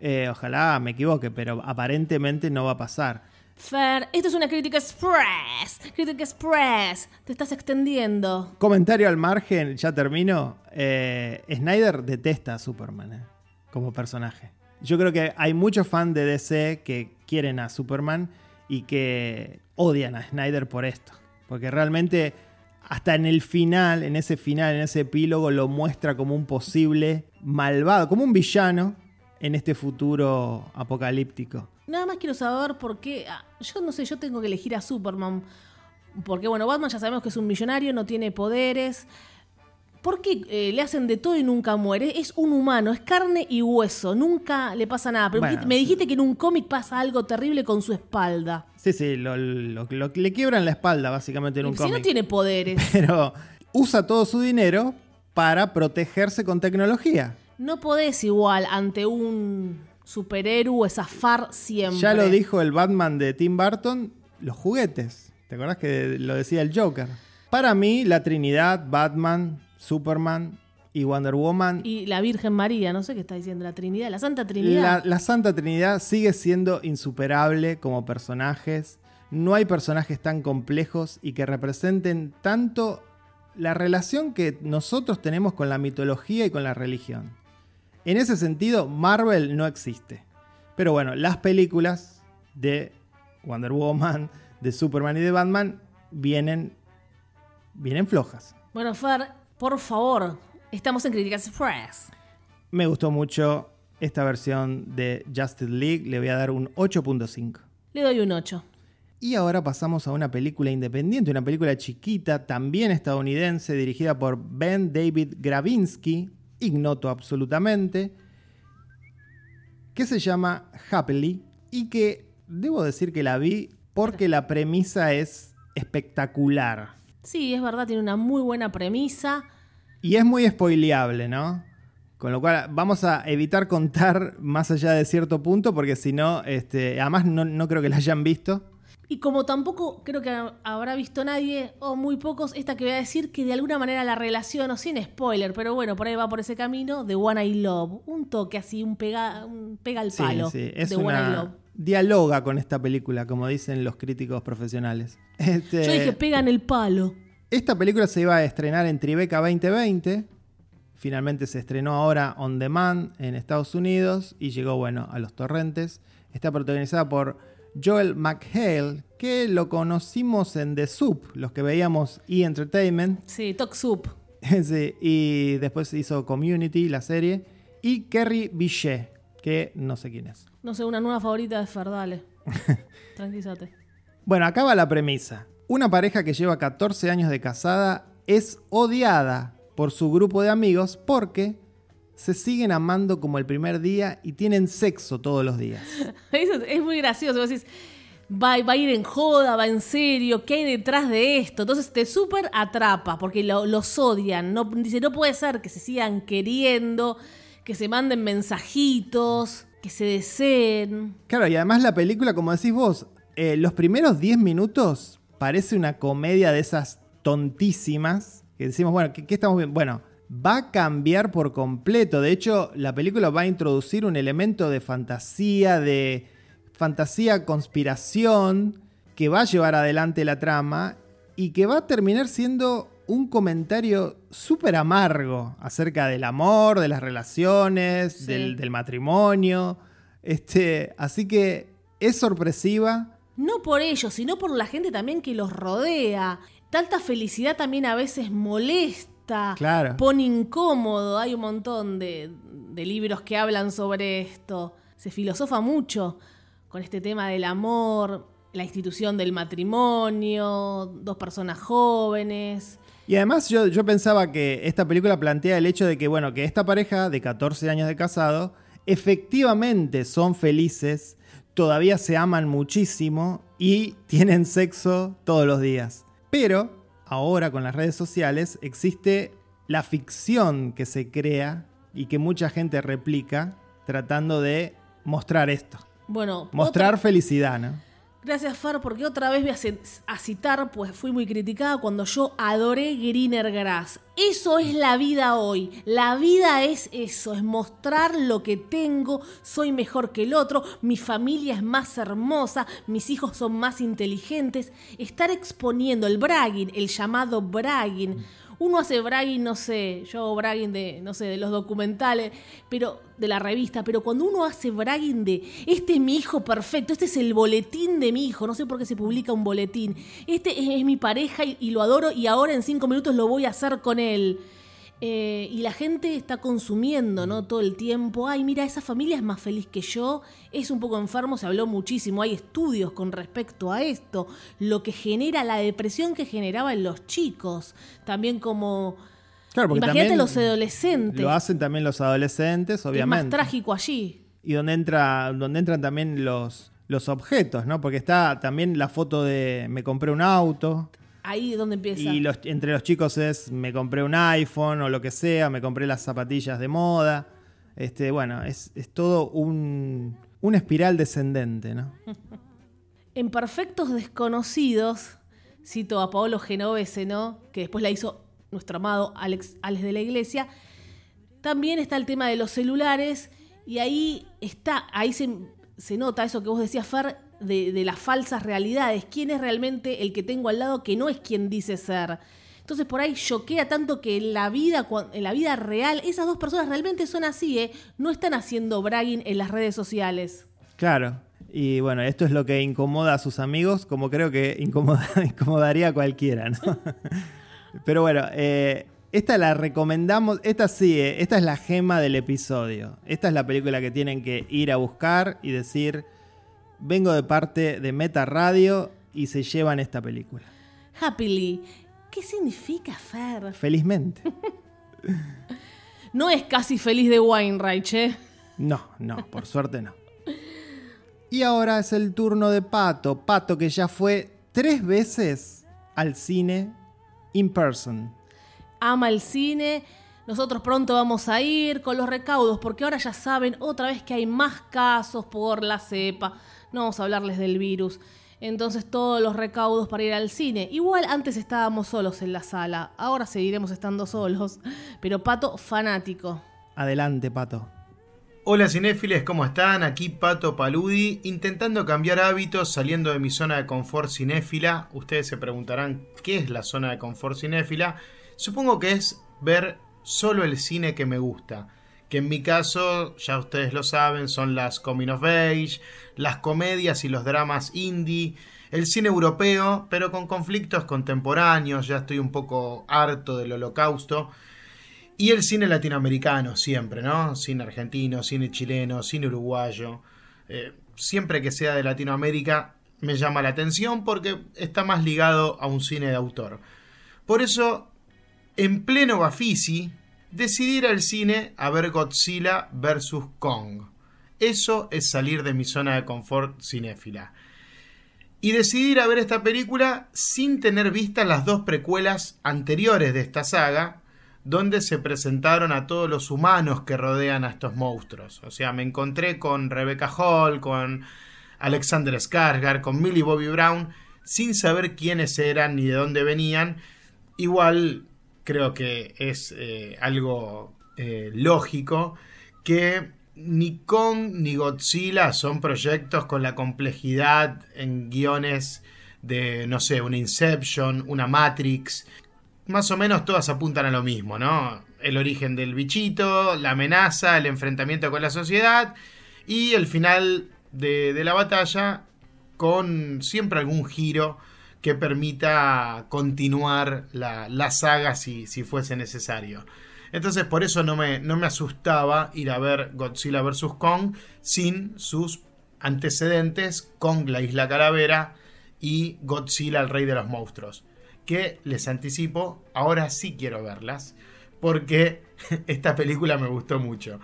Eh, ojalá me equivoque, pero aparentemente no va a pasar. Fer, esto es una crítica express. Crítica express. Te estás extendiendo. Comentario al margen, ya termino. Eh, Snyder detesta a Superman eh, como personaje. Yo creo que hay muchos fans de DC que quieren a Superman y que odian a Snyder por esto. Porque realmente hasta en el final, en ese final, en ese epílogo, lo muestra como un posible malvado, como un villano en este futuro apocalíptico. Nada más quiero saber por qué. ah, yo no sé, yo tengo que elegir a Superman. Porque, bueno, Batman ya sabemos que es un millonario, no tiene poderes. ¿Por qué eh, le hacen de todo y nunca muere? Es un humano, es carne y hueso, nunca le pasa nada. Pero Bueno, dijiste- me sí. dijiste que en un cómic pasa algo terrible con su espalda. Sí, sí, lo, lo- lo- le quiebran la espalda básicamente en un si no cómic. tiene poderes, [laughs] pero usa todo su dinero para protegerse con tecnología. No podés igual ante un superhéroe zafar siempre. Ya lo dijo el Batman de Tim Burton, los juguetes. ¿Te acordás que lo decía el Joker? Para mí, la Trinidad, Batman, Superman y Wonder Woman, Y la Virgen María, no sé qué está diciendo, la Trinidad, la Santa Trinidad. la, la Santa Trinidad sigue siendo insuperable como personajes. No hay personajes tan complejos y que representen tanto la relación que nosotros tenemos con la mitología y con la religión. En ese sentido, Marvel no existe. Pero bueno, las películas de Wonder Woman, de Superman y de Batman vienen, vienen flojas. Bueno, Fer, por favor, estamos en Críticas Express. Me gustó mucho esta versión de Justice League, le voy a dar un 8.5. Le doy un 8. Y ahora pasamos a una película independiente, una película chiquita, también estadounidense, dirigida por Ben David Gravinsky, ignoto absolutamente, que se llama Happily y que debo decir que la vi porque la premisa es espectacular. Sí, es verdad, tiene una muy buena premisa. Y es muy spoileable, ¿no? Con lo cual vamos a evitar contar más allá de cierto punto porque si no, este, además no, no creo que la hayan visto. Y como tampoco creo que habrá visto nadie, o muy pocos, esta que voy a decir que de alguna manera la relaciono, sin spoiler, pero bueno, por ahí va por ese camino, de One I Love. Un toque así, un pega, un pega al Sí, palo sí, es de One I Love. una dialoga con esta película, como dicen los críticos profesionales. [laughs] Este, Yo dije, pega en el palo. esta película se iba a estrenar en Tribeca 2020. Finalmente se estrenó ahora on demand en Estados Unidos y llegó, bueno, a los torrentes. Está protagonizada por Joel McHale, que lo conocimos en The Soup, los que veíamos E! Entertainment. Sí, Talk Soup. [laughs] Sí, y después hizo Community, la serie. Y Kerry Bichet, que no sé quién es. No sé, una nueva favorita de Fer, dale. [laughs] Tranquilízate. Bueno, acaba la premisa. Una pareja que lleva 14 años de casada es odiada por su grupo de amigos porque se siguen amando como el primer día y tienen sexo todos los días. [laughs] Eso es, muy gracioso. Vos decís, va, va a ir en joda, va en serio, ¿qué hay detrás de esto? Entonces te súper atrapa porque lo- los odian. No, dice, no puede ser que se sigan queriendo, que se manden mensajitos, que se deseen. Claro, y además la película, como decís vos, eh, los primeros 10 minutos parece una comedia de esas tontísimas que decimos, bueno, ¿qué, qué estamos viendo? Bueno, va a cambiar por completo. De hecho, la película va a introducir un elemento de fantasía, de fantasía conspiración que va a llevar adelante la trama y que va a terminar siendo un comentario súper amargo acerca del amor, de las relaciones, Sí. del, del matrimonio. Este, así que es sorpresiva. No por ellos, sino por la gente también que los rodea. Tanta felicidad también a veces molesta, Claro. pone incómodo. Hay un montón de, de libros que hablan sobre esto. Se filosofa mucho con este tema del amor, la institución del matrimonio, dos personas jóvenes. Y además yo, yo pensaba que esta película plantea el hecho de que, bueno, que esta pareja de 14 años de casado efectivamente son felices, todavía se aman muchísimo y tienen sexo todos los días. Pero ahora con las redes sociales existe la ficción que se crea y que mucha gente replica tratando de mostrar esto. Bueno, Mostrar otra- felicidad, ¿no? Gracias, Far, porque otra vez voy a, citar, pues fui muy criticada cuando yo adoré Greener Grass. Eso es la vida hoy. La vida es eso, es mostrar lo que tengo, soy mejor que el otro, mi familia es más hermosa, mis hijos son más inteligentes. Estar exponiendo el bragging, el llamado bragging. Uno hace bragging, no sé, yo hago bragging de, no sé, de los documentales, pero de la revista, pero cuando uno hace bragging de, este es mi hijo perfecto, este es el boletín de mi hijo, no sé por qué se publica un boletín, este es, es mi pareja y, y lo adoro y ahora en cinco minutos lo voy a hacer con él. Eh, y la gente está consumiendo, ¿no? Todo el tiempo. Ay, mira, esa familia es más feliz que yo. Es un poco enfermo, se habló muchísimo. Hay estudios con respecto a esto. Lo que genera la depresión que generaba en los chicos. También como. Claro, porque Imagínate los adolescentes. Lo hacen también los adolescentes, Es más obviamente. trágico allí. y donde entra donde entran también los los objetos, ¿no? Porque está también la foto de me compré un auto Ahí es donde empieza. y los, entre los chicos es me compré un iPhone o lo que sea, me compré las zapatillas de moda. Este, bueno, es, es todo un una espiral descendente, ¿no? [laughs] En Perfectos Desconocidos, cito a Paolo Genovese, ¿no? Que después la hizo nuestro amado Alex, Alex de la Iglesia. También está el tema de los celulares y ahí está, ahí se, se nota eso que vos decías, Fer, de, las falsas realidades. ¿Quién es realmente el que tengo al lado que no es quien dice ser? Entonces por ahí choquea tanto que en la vida, en la vida real, esas dos personas realmente son así, ¿eh? No están haciendo bragging en las redes sociales. Claro. Y bueno, esto es lo que incomoda a sus amigos, como creo que incomoda- [laughs] incomodaría a cualquiera, ¿no? [laughs] Pero bueno, eh, esta la recomendamos, esta sí, eh, esta es la gema del episodio. Esta es la película que tienen que ir a buscar y decir, vengo de parte de Meta Radio y se llevan esta película. Happily. ¿Qué significa Fer? Felizmente. [laughs] No es casi feliz de Weinreich, ¿eh? No, no, por suerte no. Y ahora es el turno de Pato. Pato que ya fue tres veces al cine in person. Ama el cine. Nosotros pronto vamos a ir con los recaudos, porque ahora ya saben otra vez que hay más casos por la cepa. No vamos a hablarles del virus. Entonces todos los recaudos para ir al cine. Igual antes estábamos solos en la sala, ahora seguiremos estando solos. Pero Pato, fanático. Adelante, Pato. Hola cinéfiles, ¿cómo están? Aquí Pato Paludi, intentando cambiar hábitos, saliendo de mi zona de confort cinéfila. Ustedes se preguntarán, ¿qué es la zona de confort cinéfila? Supongo que es ver solo el cine que me gusta. Que en mi caso, ya ustedes lo saben, son las coming of las comedias y los dramas indie, el cine europeo, pero con conflictos contemporáneos, ya estoy un poco harto del holocausto. Y el cine latinoamericano siempre, ¿no? Cine argentino, cine chileno, cine uruguayo. Eh, siempre que sea de Latinoamérica me llama la atención porque está más ligado a un cine de autor. Por eso, en pleno Bafisi, decidí ir al cine a ver Godzilla vs. Kong. Eso es salir de mi zona de confort cinéfila. Y decidí ir a ver esta película sin tener vistas las dos precuelas anteriores de esta saga, donde se presentaron a todos los humanos que rodean a estos monstruos. O sea, me encontré con Rebecca Hall, con Alexander Skarsgård, con Millie Bobby Brown, sin saber quiénes eran ni de dónde venían. Igual creo que es eh, algo eh, lógico que ni Kong ni Godzilla son proyectos con la complejidad en guiones de, no sé, una Inception, una Matrix. Más o menos todas apuntan a lo mismo, ¿no? El origen del bichito, la amenaza, el enfrentamiento con la sociedad y el final de, la batalla con siempre algún giro que permita continuar la, la saga si, si fuese necesario. Entonces por eso no me, no me asustaba ir a ver Godzilla vs. Kong sin sus antecedentes Kong la isla calavera y Godzilla el rey de los monstruos. Que les anticipo, ahora sí quiero verlas porque [laughs] esta película me gustó mucho.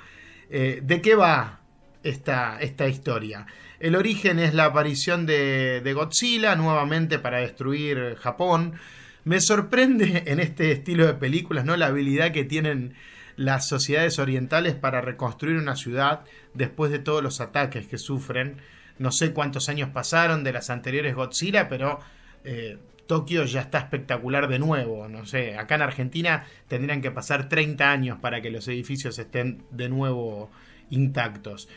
Eh, ¿De qué va esta, esta historia? El origen es la aparición de, Godzilla nuevamente para destruir Japón me sorprende [laughs] en este estilo de películas, ¿no? La habilidad que tienen las sociedades orientales para reconstruir una ciudad después de todos los ataques que sufren. No sé cuántos años pasaron de las anteriores Godzilla, pero eh, Tokio ya está espectacular de nuevo. No sé, acá en Argentina tendrían que pasar 30 años para que los edificios estén de nuevo intactos.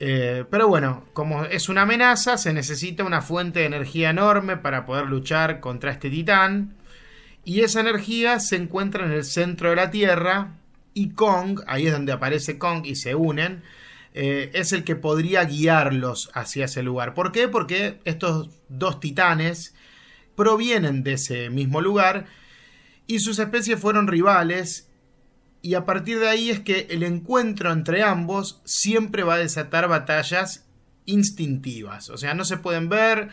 Eh, pero bueno, como es una amenaza, se necesita una fuente de energía enorme para poder luchar contra este titán. Y esa energía se encuentra en el centro de la Tierra. Y Kong, ahí es donde aparece Kong y se unen, eh, es el que podría guiarlos hacia ese lugar. ¿Por qué? Porque estos dos titanes provienen de ese mismo lugar y sus especies fueron rivales y a partir de ahí es que el encuentro entre ambos siempre va a desatar batallas instintivas. O sea, no se pueden ver,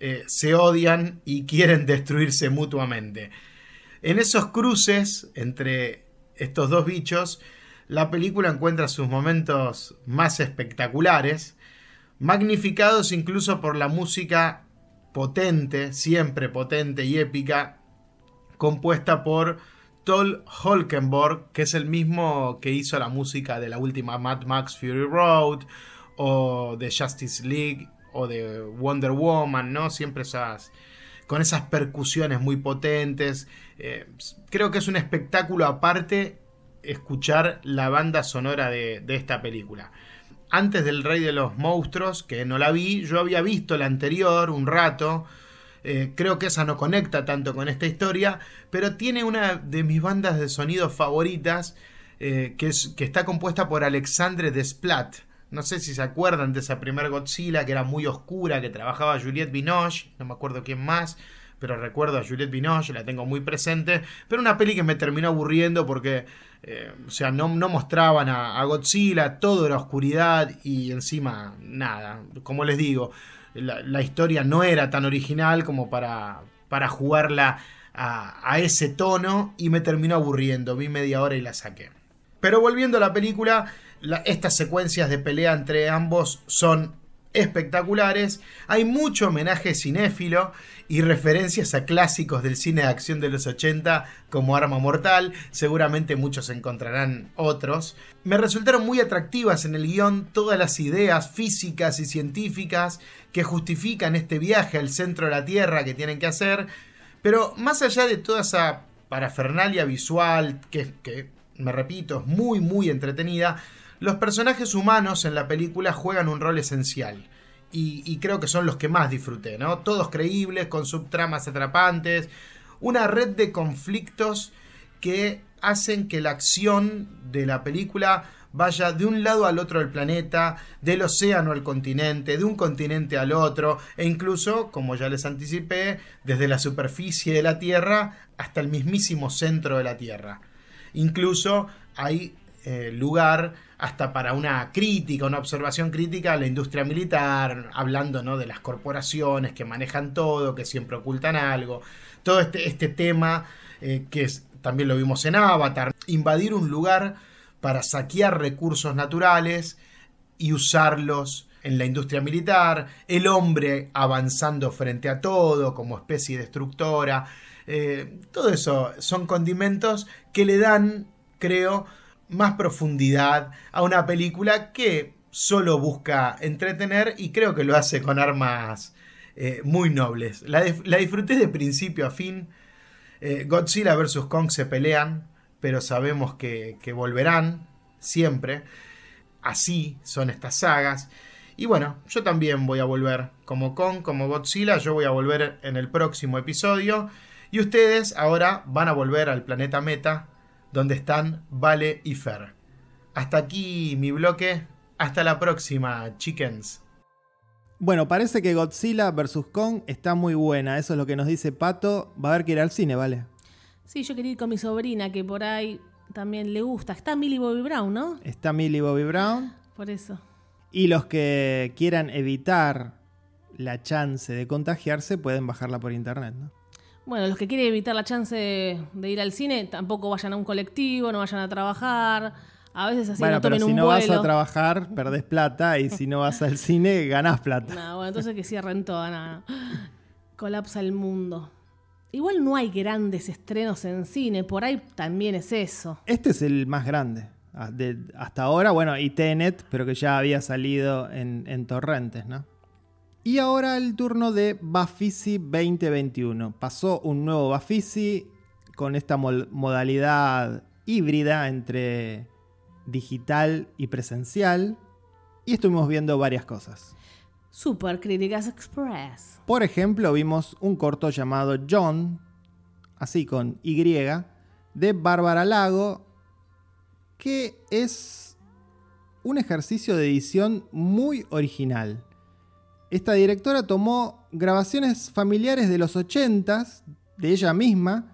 eh, se odian y [laughs] quieren destruirse mutuamente. En esos cruces entre estos dos bichos, la película encuentra sus momentos más espectaculares, magnificados incluso por la música potente, siempre potente y épica, compuesta por Tol Holkenborg, que es el mismo que hizo la música de la última Mad Max Fury Road, o de Justice League, o de Wonder Woman, ¿no? Siempre esas. con esas percusiones muy potentes. Eh, creo que es un espectáculo aparte escuchar la banda sonora de, de esta película antes del Rey de los Monstruos, que no la vi, yo había visto la anterior un rato, eh, creo que esa no conecta tanto con esta historia, pero tiene una de mis bandas de sonido favoritas, eh, que, es, que está compuesta por Alexandre Desplat. No sé si se acuerdan de esa primer Godzilla que era muy oscura, que trabajaba Juliette Binoche, no me acuerdo quién más, pero recuerdo a Juliette Binoche, la tengo muy presente, pero una peli que me terminó aburriendo porque, eh, o sea, no, no mostraban a, a, Godzilla, todo era oscuridad y encima nada, como les digo, la, historia no era tan original como para, para jugarla a, ese tono y me terminó aburriendo. Vi media hora y la saqué. Pero volviendo a la película, estas secuencias de pelea entre ambos son espectaculares. Hay mucho homenaje cinéfilo y referencias a clásicos del cine de acción de los 80 como Arma Mortal. Seguramente muchos encontrarán otros. Me resultaron muy atractivas en el guion todas las ideas físicas y científicas que justifican este viaje al centro de la Tierra que tienen que hacer. Pero más allá de toda esa parafernalia visual que, que me repito, es muy muy entretenida, los personajes humanos en la película juegan un rol esencial. Y, creo que son los que más disfruté, ¿no? Todos creíbles, con subtramas atrapantes, una red de conflictos que hacen que la acción de la película vaya de un lado al otro del planeta, del océano al continente, de un continente al otro, e incluso, como ya les anticipé, desde la superficie de la Tierra hasta el mismísimo centro de la Tierra. Incluso hay eh, lugar hasta para una crítica, una observación crítica a la industria militar, hablando ¿no? de las corporaciones que manejan todo, que siempre ocultan algo, todo este, este tema eh, que también lo vimos en Avatar, invadir un lugar para saquear recursos naturales y usarlos en la industria militar, el hombre avanzando frente a todo como especie destructora, eh, todo eso son condimentos que le dan, creo, más profundidad a una película que solo busca entretener y creo que lo hace con armas eh, muy nobles. La, disfruté de principio a fin. Eh, Godzilla vs. Kong se pelean, pero sabemos que, volverán siempre. así son estas sagas. Y bueno, yo también voy a volver como Kong, como Godzilla, yo voy a volver en el próximo episodio. Y ustedes ahora van a volver al planeta Meta, donde están Vale y Fer. Hasta aquí mi bloque. Hasta la próxima, chickens. Bueno, parece que Godzilla vs. Kong está muy buena. Eso es lo que nos dice Pato. Va a haber que ir al cine, ¿vale? Sí, yo quería ir con mi sobrina, que por ahí también le gusta. Está Millie Bobby Brown, ¿no? Está Millie Bobby Brown. Por eso. Y los que quieran evitar la chance de contagiarse pueden bajarla por internet, ¿no? Bueno, los que quieren evitar la chance de, ir al cine, tampoco vayan a un colectivo, no vayan a trabajar. A veces así bueno, no tomen pero si un no vuelo. vas a trabajar, perdés plata. Y si no vas al cine, ganás plata. No, bueno, entonces que cierren todo, nada. Colapsa el mundo. Igual no hay grandes estrenos en cine, por ahí también es eso. Este es el más grande. ah, de- hasta ahora, bueno, y Tenet, pero que ya había salido en, en torrentes, ¿no? Y ahora el turno de Bafisi 2021. Pasó un nuevo Bafisi con esta modalidad híbrida entre digital y presencial. Y estuvimos viendo varias cosas. Super Críticas Express. Por ejemplo, vimos un corto llamado John, así con Y, de Bárbara Lago, que es un ejercicio de edición muy original. Esta directora tomó grabaciones familiares de los 80s, de ella misma,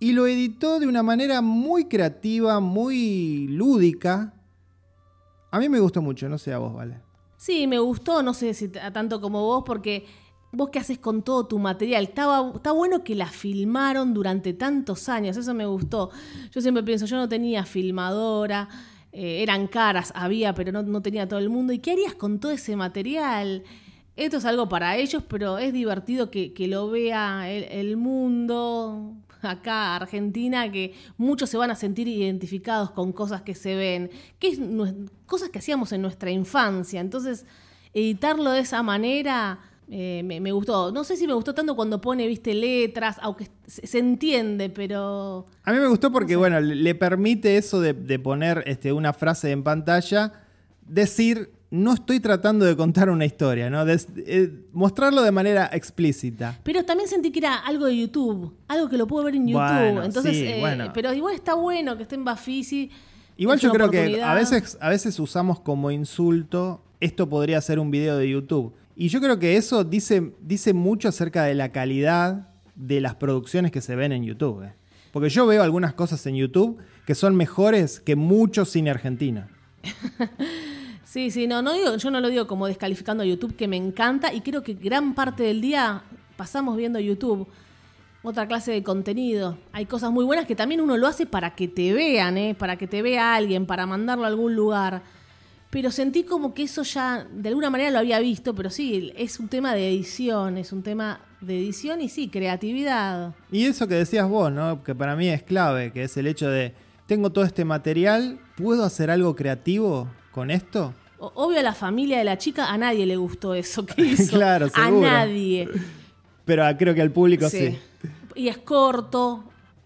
y lo editó de una manera muy creativa, muy lúdica. A mí me gustó mucho, no sé a vos, ¿vale? Sí, me gustó, no sé si t- tanto como vos, porque vos qué haces con todo tu material. Estaba, está bueno que la filmaron durante tantos años, eso me gustó. Yo siempre pienso, yo no tenía filmadora, eh, eran caras, había, pero no, no tenía todo el mundo. ¿Y qué harías con todo ese material? Esto es algo para ellos, pero es divertido que, que lo vea el, el mundo, acá, Argentina, que muchos se van a sentir identificados con cosas que se ven, que es cosas que hacíamos en nuestra infancia. Entonces, editarlo de esa manera eh, me, me gustó. No sé si me gustó tanto cuando pone, viste, letras, aunque se, se entiende, pero... A mí me gustó porque, bueno, le- le permite eso de, de poner este, una frase en pantalla, decir, no estoy tratando de contar una historia, ¿no? Des- eh, mostrarlo de manera explícita. Pero también sentí que era algo de YouTube, algo que lo puedo ver en YouTube. Bueno, Entonces, sí, eh, bueno. pero igual está bueno que esté en Bafisi. Igual yo creo que a veces, a veces usamos como insulto, esto podría ser un video de YouTube. Y yo creo que eso dice, dice mucho acerca de la calidad de las producciones que se ven en YouTube. eh. Porque yo veo algunas cosas en YouTube que son mejores que mucho cine argentino. [laughs] Sí, sí, no, no digo, yo no lo digo como descalificando a YouTube, que me encanta y creo que gran parte del día pasamos viendo YouTube. Otra clase de contenido. Hay cosas muy buenas que también uno lo hace para que te vean, ¿eh? para que te vea alguien, para mandarlo a algún lugar. Pero sentí como que eso ya, de alguna manera lo había visto, pero sí, es un tema de edición, es un tema de edición y sí, creatividad. Y eso que decías vos, ¿no? Que para mí es clave, que es el hecho de, tengo todo este material, ¿puedo hacer algo creativo con esto? Obvio a la familia de la chica, a nadie le gustó eso que [laughs] hizo. Claro, A seguro. nadie. Pero creo que al público sí. Y es corto,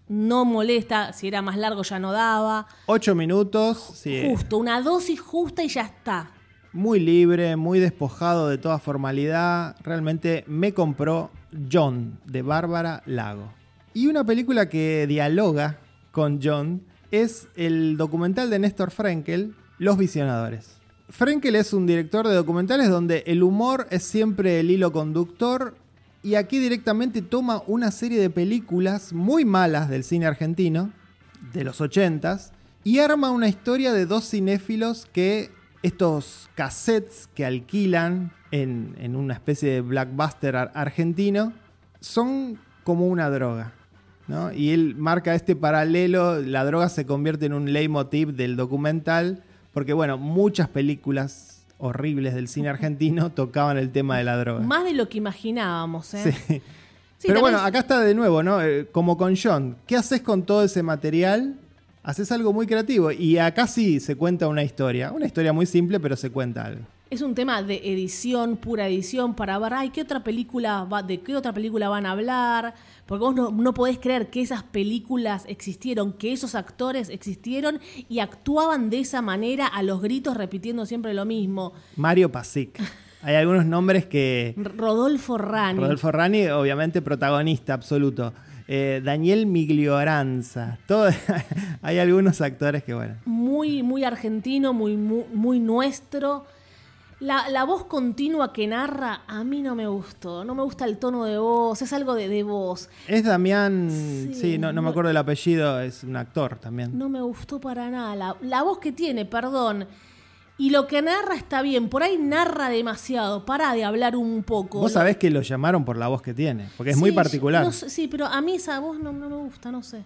no molesta, si era más largo ya no daba. Ocho minutos, sí. Justo, una dosis justa y ya está. Muy libre, muy despojado de toda formalidad. Realmente me compró John, de Bárbara Lago. Y una película que dialoga con John es el documental de Néstor Frenkel, Los Visionadores. Frenkel es un director de documentales donde el humor es siempre el hilo conductor y aquí directamente toma una serie de películas muy malas del cine argentino, de los 80s, y arma una historia de dos cinéfilos que estos cassettes que alquilan en, en una especie de blockbuster ar- argentino son como una droga. ¿no? Y él marca este paralelo, la droga se convierte en un leitmotiv del documental, porque bueno, muchas películas horribles del cine argentino [laughs] tocaban el tema de la droga. Más de lo que imaginábamos, ¿eh? Sí. Sí, Pero bueno, acá está de nuevo, ¿no? Eh, como con John. ¿Qué haces con todo ese material? Haces algo muy creativo. Y acá sí se cuenta una historia. Una historia muy simple, pero se cuenta algo. es un tema de edición, pura edición, para ver, ay, ¿qué otra película va, de qué otra película van a hablar? Porque vos no, no podés creer que esas películas existieron, que esos actores existieron y actuaban de esa manera a los gritos repitiendo siempre lo mismo. Mario Pasic. Hay algunos nombres que... Rodolfo Rani. Rodolfo Rani, obviamente protagonista absoluto. Eh, Daniel Miglioranza. Todo, [laughs] hay algunos actores que, bueno. Muy, muy argentino, muy, muy, muy nuestro. La, la voz continua que narra, a mí no me gustó. No me gusta el tono de voz, es algo de, de voz. Es Damián, sí, Sí, no, no me acuerdo el apellido, es un actor también. No me gustó para nada. La, la voz que tiene, perdón. Y lo que narra está bien. Por ahí narra demasiado. Para de hablar un poco. Vos sabés que lo llamaron por la voz que tiene, porque es muy particular. no sí, pero a mí esa voz no, no me gusta, no sé.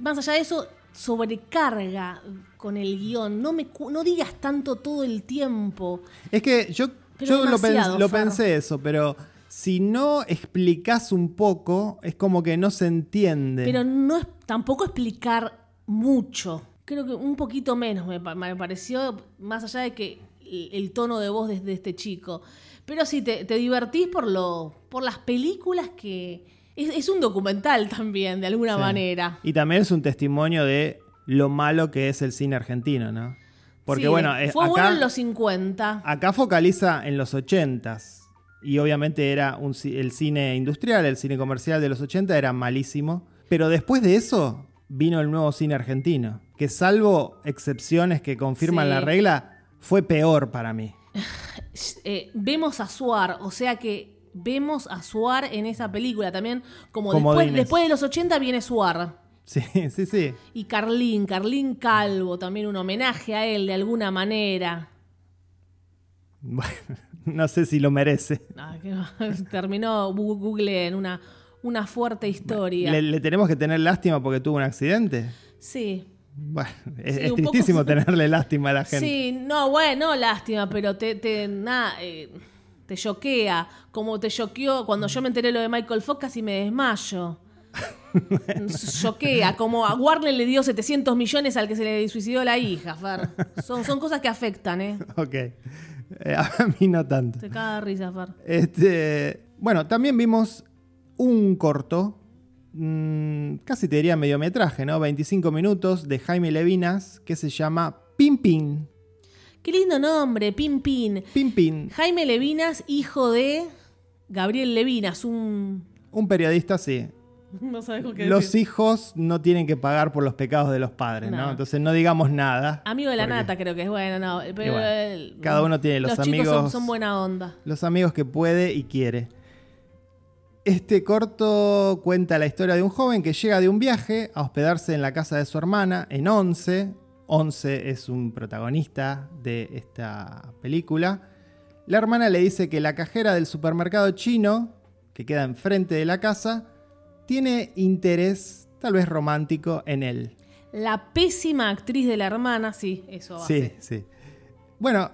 Más allá de eso, sobrecarga con el guion. No, me, no digas tanto todo el tiempo. Es que yo, yo lo, pens- pensé eso, pero si no explicás un poco, es como que no se entiende. Pero no es tampoco explicar mucho. Creo que un poquito menos me, me pareció, más allá de que el, el tono de voz de, de este chico. Pero sí, te, te divertís por, lo, por las películas que... Es, es un documental también, de alguna Sí. manera. Y también es un testimonio de lo malo que es el cine argentino, ¿no? Porque Sí, bueno, eh, fue acá, bueno en los 50. acá focaliza en los 80s. Y obviamente era un el cine industrial, el cine comercial de los 80 era malísimo. Pero después de eso vino el nuevo cine argentino, que salvo excepciones que confirman Sí. la regla, fue peor para mí. [laughs] eh, vemos a Suar, o sea que vemos a Suar en esa película también, como después, después de los 80 viene Suar. Sí, sí, sí. Y Carlín, Carlín Calvo, también un homenaje a él de alguna manera. Bueno, [laughs] no sé si lo merece. Ah, [laughs] terminó Google en una, una fuerte historia. ¿Le, le tenemos que tener lástima porque tuvo un accidente? Sí. Bueno, es, Sí, es un poco- tristísimo tenerle lástima a la gente. Sí, no, bueno, lástima, pero te, te, nada, eh, te choquea. Como te choqueó cuando yo me enteré lo de Michael Fox, casi me desmayo. Choquea, como a Warner le dio 700 millones al que se le suicidó la hija, Fer. Son, son cosas que afectan, ¿eh? Ok. Eh, a mí no tanto. Te caga de risa, Fer. Este, bueno, también vimos un corto, mm, casi te diría mediometraje, ¿no? 25 minutos de Jaime Levinas que se llama Pin Pin. Qué lindo nombre, Pin Pin. Pin Pin. Jaime Levinas, hijo de Gabriel Levinas, un... Un periodista, sí. [laughs] No sabes con qué Los decir. hijos no tienen que pagar por los pecados de los padres, ¿no? No. Entonces no digamos nada. Amigo de la porque nata creo que es bueno, no. Pero bueno, el- cada uno tiene los chicos son- amigos- son buena onda. Los amigos que puede y quiere. Este corto cuenta la historia de un joven que llega de un viaje a hospedarse en la casa de su hermana en Once. Once es un protagonista de esta película. La hermana le dice que la cajera del supermercado chino, que queda enfrente de la casa, tiene interés, tal vez romántico, en él. La pésima actriz de la hermana, sí, eso Sí, hace. sí. Bueno,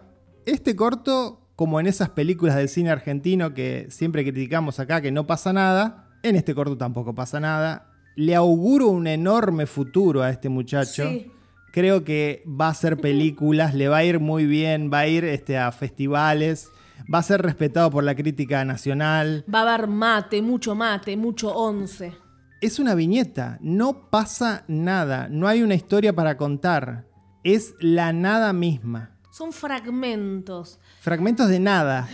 este corto, como en esas películas del cine argentino que siempre criticamos acá que no pasa nada, en este corto tampoco pasa nada. Le auguro un enorme futuro a este muchacho. Sí. Creo que va a hacer películas, le va a ir muy bien, va a ir este, a festivales, va a ser respetado por la crítica nacional. Va a haber mate, mucho mate, mucho once. Es una viñeta, no pasa nada, no hay una historia para contar, es la nada misma. Son fragmentos. Fragmentos de nada.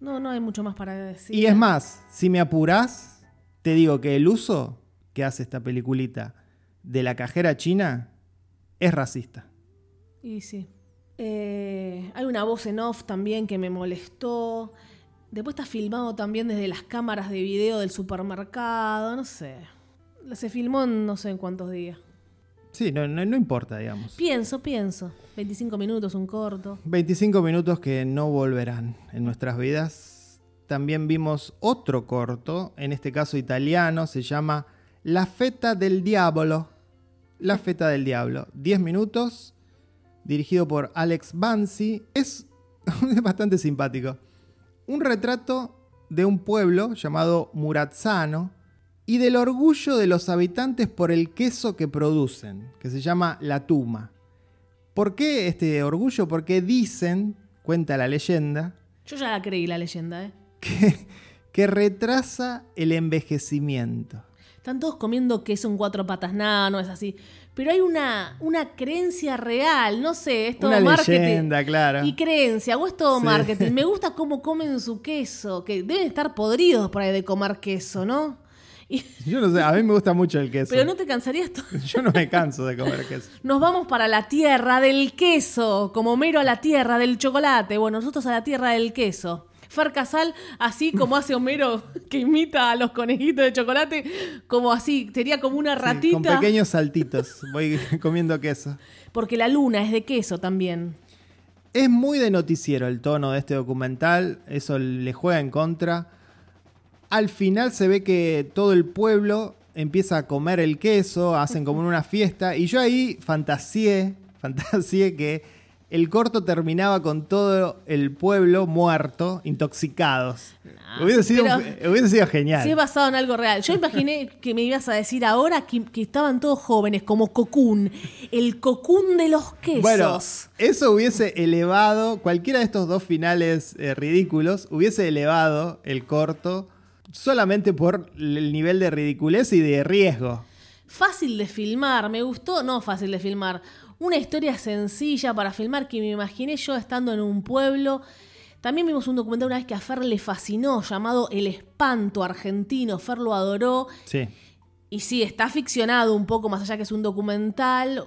No, no hay mucho más para decir. Y es más, si me apurás, te digo que el uso que hace esta peliculita de la cajera china es racista. Y sí. Eh, hay una voz en off también que me molestó. Después está filmado también desde las cámaras de video del supermercado, no sé. Se filmó en no sé en cuántos días. Sí, no, no- no importa, digamos. Pienso, pienso. 25 minutos, un corto. 25 minutos que no volverán en nuestras vidas. También vimos otro corto, en este caso italiano, se llama La Feta del Diablo. La Feta del Diablo. 10 minutos, dirigido por Alex Bansi. Es, [laughs] bastante simpático. Un retrato de un pueblo llamado Murazzano y del orgullo de los habitantes por el queso que producen, que se llama la tuma. ¿Por qué este orgullo? Porque dicen, cuenta la leyenda, Yo ya la creí la leyenda, ¿eh? que, que retrasa el envejecimiento. Están todos comiendo queso en cuatro patas. Nada, no es así. Pero hay una, una creencia real, no sé, es todo Una marketing. leyenda, claro. Y creencia, o es todo Sí. marketing. Me [laughs] gusta cómo comen su queso, que deben estar podridos por ahí de comer queso, ¿no? Y- [laughs] Yo no sé, a mí me gusta mucho el queso. pero no te cansarías to- [laughs] Yo no me canso de comer queso. Nos vamos para la tierra del queso, como Homero a la tierra del chocolate. Bueno, nosotros a la tierra del queso. Fer Casal, así como hace Homero, [laughs] que imita a los conejitos de chocolate, como así, sería como una Sí, ratita. con pequeños saltitos voy [laughs] comiendo queso. Porque la luna es de queso también. Es muy de noticiero el tono de este documental, eso le juega en contra. Al final se ve que todo el pueblo empieza a comer el queso, hacen como en una fiesta, y yo ahí fantaseé, [laughs] fantaseé que el corto terminaba con todo el pueblo muerto, intoxicados. No, hubiese, sido, pero- hubiese sido genial. Sí, es basado en algo real. Yo imaginé que me ibas a decir ahora que, que estaban todos jóvenes, como Cocoon. El Cocoon de los quesos. Bueno, eso hubiese elevado, cualquiera de estos dos finales eh, ridículos, hubiese elevado el corto solamente por el nivel de ridiculez y de riesgo. Fácil de filmar, me gustó, no fácil de filmar. Una historia sencilla para filmar que me imaginé yo estando en un pueblo. También vimos un documental una vez que a Fer le fascinó, llamado El Espanto Argentino. Fer lo adoró. Sí. Y sí, está ficcionado un poco más allá que es un documental.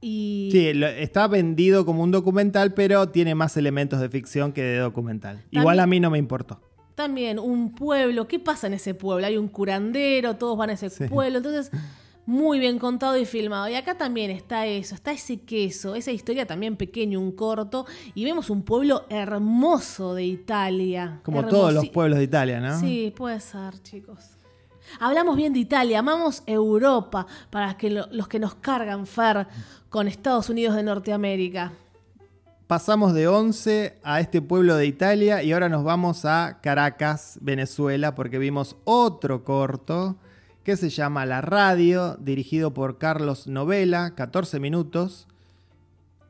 Y Sí, está vendido como un documental, pero tiene más elementos de ficción que de documental. Igual a mí no me importó. también un pueblo. ¿Qué pasa en ese pueblo? Hay un curandero, todos van a ese Sí. pueblo. Entonces, [laughs] muy bien contado y filmado. Y acá también está eso, está ese queso, esa historia también pequeño, un corto. Y vemos un pueblo hermoso de Italia. Como todos los pueblos de Italia, ¿no? Sí, puede ser, chicos. Hablamos bien de Italia, amamos Europa, para que lo- los que nos cargan, Fer, con Estados Unidos de Norteamérica. Pasamos de 11 a este pueblo de Italia y ahora nos vamos a Caracas, Venezuela, porque vimos otro corto que se llama La Radio, dirigido por Carlos Novela, 14 minutos.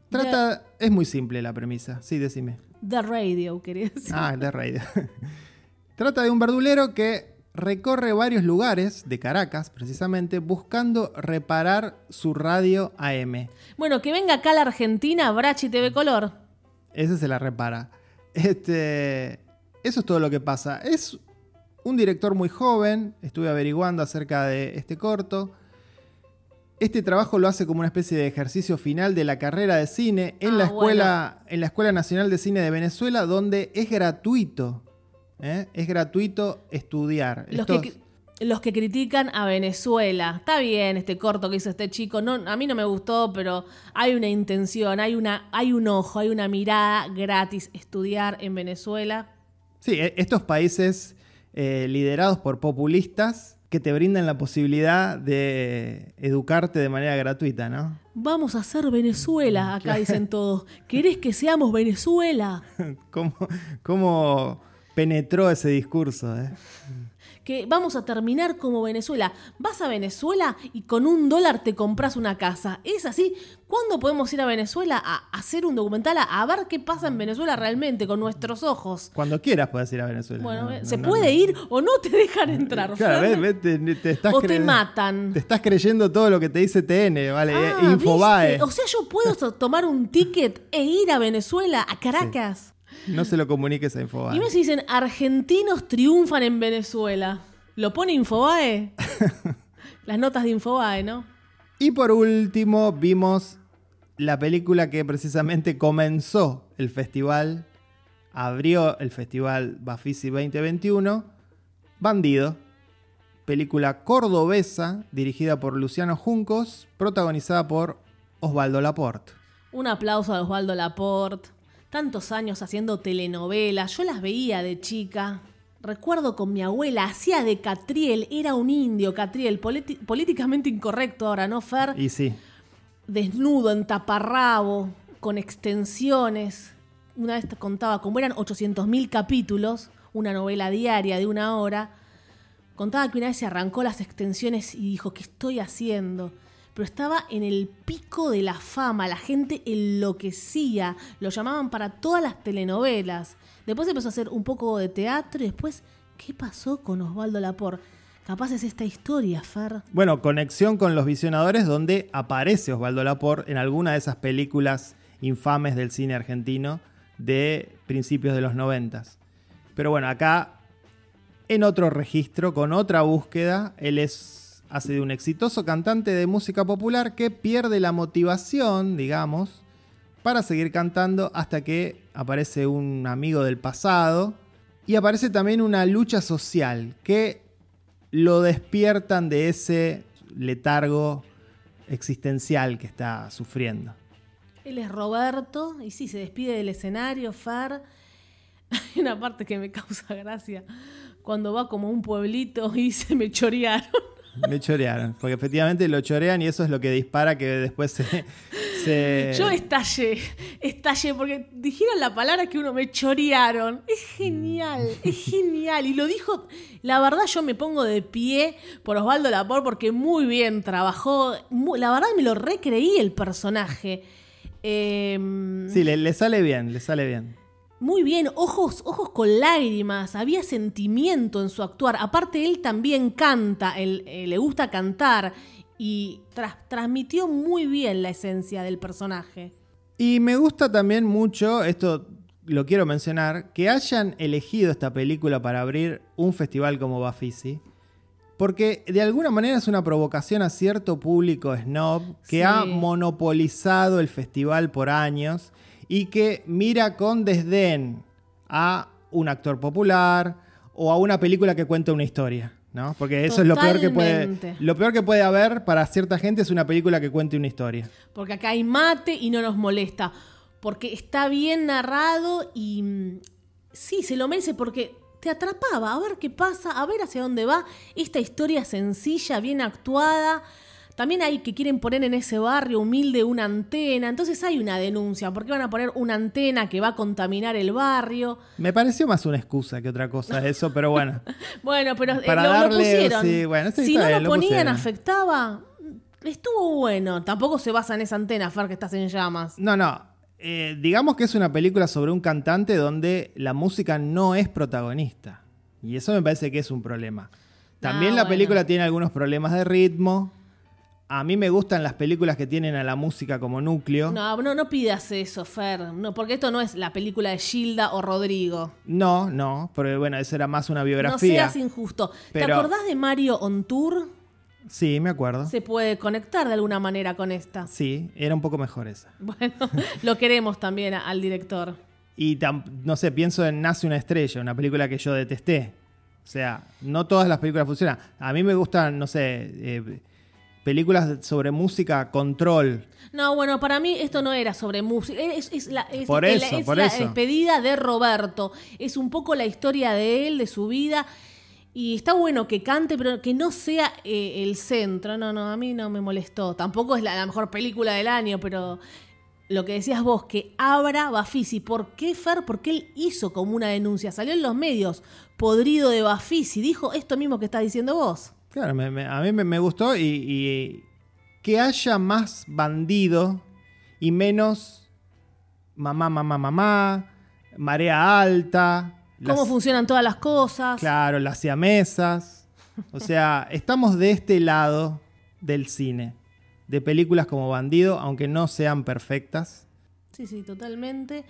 Trata, es muy simple la premisa, sí, decime. The Radio, quería decir. Ah, de Radio. [laughs] Trata de un verdulero que recorre varios lugares de Caracas, precisamente, buscando reparar su radio AM. Bueno, que venga acá a la Argentina, Brachi TV Color. Ese se la repara. Este, eso es todo lo que pasa. Es un director muy joven. Estuve averiguando acerca de este corto. Este trabajo lo hace como una especie de ejercicio final de la carrera de cine en, Ah, la, escuela, en la Escuela Nacional de Cine de Venezuela, donde es gratuito. ¿eh? Es gratuito estudiar. Los Estos- que, los que critican a Venezuela. Está bien este corto que hizo este chico. No, a mí no me gustó, pero hay una intención, hay, una, hay un ojo, hay una mirada gratis. Estudiar en Venezuela. Sí, e- estos países eh, liderados por populistas que te brindan la posibilidad de educarte de manera gratuita, ¿no? Vamos a ser Venezuela, acá dicen todos. ¿Querés que seamos Venezuela? [laughs] ¿Cómo, cómo penetró ese discurso? eh? Que vamos a terminar como Venezuela. Vas a Venezuela y con un dólar te compras una casa. ¿Es así? ¿Cuándo podemos ir a Venezuela a hacer un documental a, ver qué pasa en Venezuela realmente con nuestros ojos? Cuando quieras puedes ir a Venezuela. Bueno, ¿se no, puede no. ir o no te dejan entrar? Claro, Fer? ves, ves, te, te estás o te matan. Te estás creyendo todo lo que te dice TN, ¿vale? Eh, Ah, Infobae. ¿viste? O sea, yo puedo [laughs] tomar un ticket e ir a Venezuela, a Caracas. No se lo comuniques a Infobae. Y me dicen, argentinos triunfan en Venezuela. ¿Lo pone Infobae? [laughs] Las notas de Infobae, ¿no? Y por último, vimos la película que precisamente comenzó el festival, abrió el festival Bafisi 2021, Bandido, película cordobesa dirigida por Luciano Juncos, protagonizada por Osvaldo Laporte. Un aplauso a Osvaldo Laporte. Tantos años haciendo telenovelas. Yo las veía de chica. Recuerdo con mi abuela, hacía de Catriel, era un indio Catriel, políticamente incorrecto ahora, ¿no, Fer? Y sí, desnudo, en taparrabo, con extensiones. Una vez te contaba, como eran 800.000 capítulos, una novela diaria de una hora, contaba que una vez se arrancó las extensiones y dijo, ¿qué estoy haciendo? Pero estaba en el pico de la fama, la gente enloquecía, lo llamaban para todas las telenovelas. Después empezó a hacer un poco de teatro y después, ¿qué pasó con Osvaldo Lapor? Capaz es esta historia, Fer. Bueno, conexión con los visionadores donde aparece Osvaldo Lapor en alguna de esas películas infames del cine argentino de principios de los noventas. Pero bueno, acá en otro registro, con otra búsqueda, él es, hace de un exitoso cantante de música popular que pierde la motivación, digamos, para seguir cantando hasta que aparece un amigo del pasado y aparece también una lucha social que lo despiertan de ese letargo existencial que está sufriendo. Él es Roberto y sí, se despide del escenario, Fer. [laughs] Hay una parte que me causa gracia cuando va como un pueblito y se me chorearon. Me chorearon, porque efectivamente lo chorean y eso es lo que dispara que después se... se- Yo estallé, estallé porque dijeron la palabra que uno me chorearon. Es genial, es genial. Y lo dijo, la verdad yo me pongo de pie por Osvaldo Lapor porque muy bien trabajó. la verdad me lo recreí el personaje. Em, Sí, le, le sale bien, le sale bien. Muy bien, ojos, ojos con lágrimas, había sentimiento en su actuar. Aparte, él también canta, él, eh, le gusta cantar y transmitió muy bien la esencia del personaje. Y me gusta también mucho, esto lo quiero mencionar, que hayan elegido esta película para abrir un festival como Bafisi. Porque de alguna manera es una provocación a cierto público snob que Sí. ha monopolizado el festival por años y que mira con desdén a un actor popular o a una película que cuenta una historia. ¿no? Porque eso es lo peor que puede. Lo peor que puede haber para cierta gente es una película que cuente una historia. Porque acá hay mate y no nos molesta. Porque está bien narrado y mm, sí, se lo merece porque te atrapaba. A ver qué pasa, a ver hacia dónde va. Esta historia sencilla, bien actuada. También hay que quieren poner en ese barrio humilde una antena. Entonces hay una denuncia. ¿Por qué van a poner una antena que va a contaminar el barrio? Me pareció más una excusa que otra cosa eso, pero bueno. [laughs] Bueno, pero eh, Para lo darle, pusieron. sí, bueno, sí, si no bien, lo ponían, afectaba. Estuvo bueno. Tampoco se basa en esa antena, Fer, que estás en llamas. No, no. eh, digamos que es una película sobre un cantante donde la música no es protagonista. Y eso me parece que es un problema. También Ah, la bueno. película tiene algunos problemas de ritmo. A mí me gustan las películas que tienen a la música como núcleo. No, no, no pidas eso, Fer. No, porque esto no es la película de Gilda o Rodrigo. No, no, porque bueno, eso era más una No biografía. seas injusto. ¿Te acordás de Mario on Tour? Sí, me acuerdo. Se puede conectar de alguna manera con esta. Sí, era un poco mejor esa. [laughs] Bueno, lo queremos también al director. Y no sé, pienso en Nace una estrella, una película que yo detesté. O sea, no todas las películas funcionan. A mí me gustan, no sé, eh, películas sobre música, control. No, bueno, para mí esto no era sobre música. Es, es la, es- Por es eso, la- es por la eso. despedida de Roberto. Es un poco la historia de él, de su vida. Y está bueno que cante, pero que no sea eh, el centro. No, no, a mí no me molestó. Tampoco es la, la mejor película del año, pero lo que decías vos, que abra Bafisi. ¿Por qué, Fer? Porque él hizo como una denuncia. Salió en los medios, podrido de Bafisi. Dijo esto mismo que estás diciendo vos. Claro, me- me- a mí me, me gustó y, y que haya más bandido y menos mamá, mamá, mamá, marea alta. Cómo las- funcionan todas las cosas. Claro, las siamesas. O sea, [laughs] estamos de este lado del cine. De películas como Bandido, aunque no sean perfectas. Sí, sí, totalmente.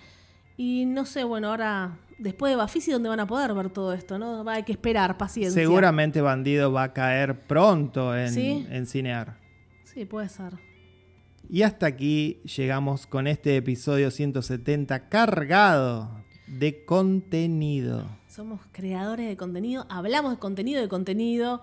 Y no sé, bueno, ahora, después de Bafisi, ¿dónde van a poder ver todo esto? ¿no? Va, hay que esperar, paciencia. Seguramente Bandido va a caer pronto en, ¿Sí? en Cinear. Sí, puede ser. Y hasta aquí llegamos con este episodio 170 cargado de contenido. Somos creadores de contenido, hablamos de contenido de contenido.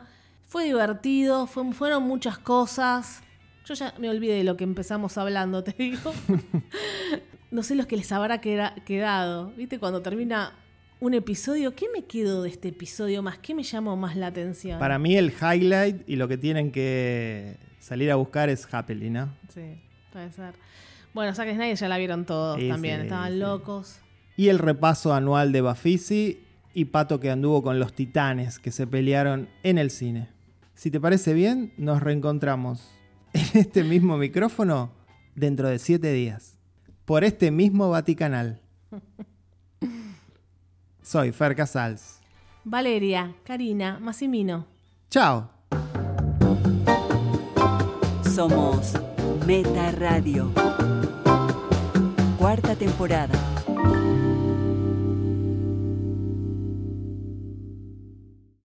Fue divertido, fue- fueron muchas cosas. Yo ya me olvidé de lo que empezamos hablando, te digo. [laughs] no sé los que les habrá queda- quedado. ¿Viste? Cuando termina un episodio, ¿qué me quedó de este episodio más? ¿Qué me llamó más la atención? Para mí el highlight y lo que tienen que salir a buscar es Happily, ¿no? Sí, puede ser. Bueno, Zack Snyder ya la vieron todos Sí, también, sí, estaban sí. locos. Y el repaso anual de Bafisi y Pato que anduvo con los titanes que se pelearon en el cine. Si te parece bien, nos reencontramos en este mismo micrófono dentro de siete días. Por este mismo Vaticanal. [laughs] Soy Fer Casals. Valeria, Karina, Massimino. Chao. Somos Meta Radio. Cuarta temporada.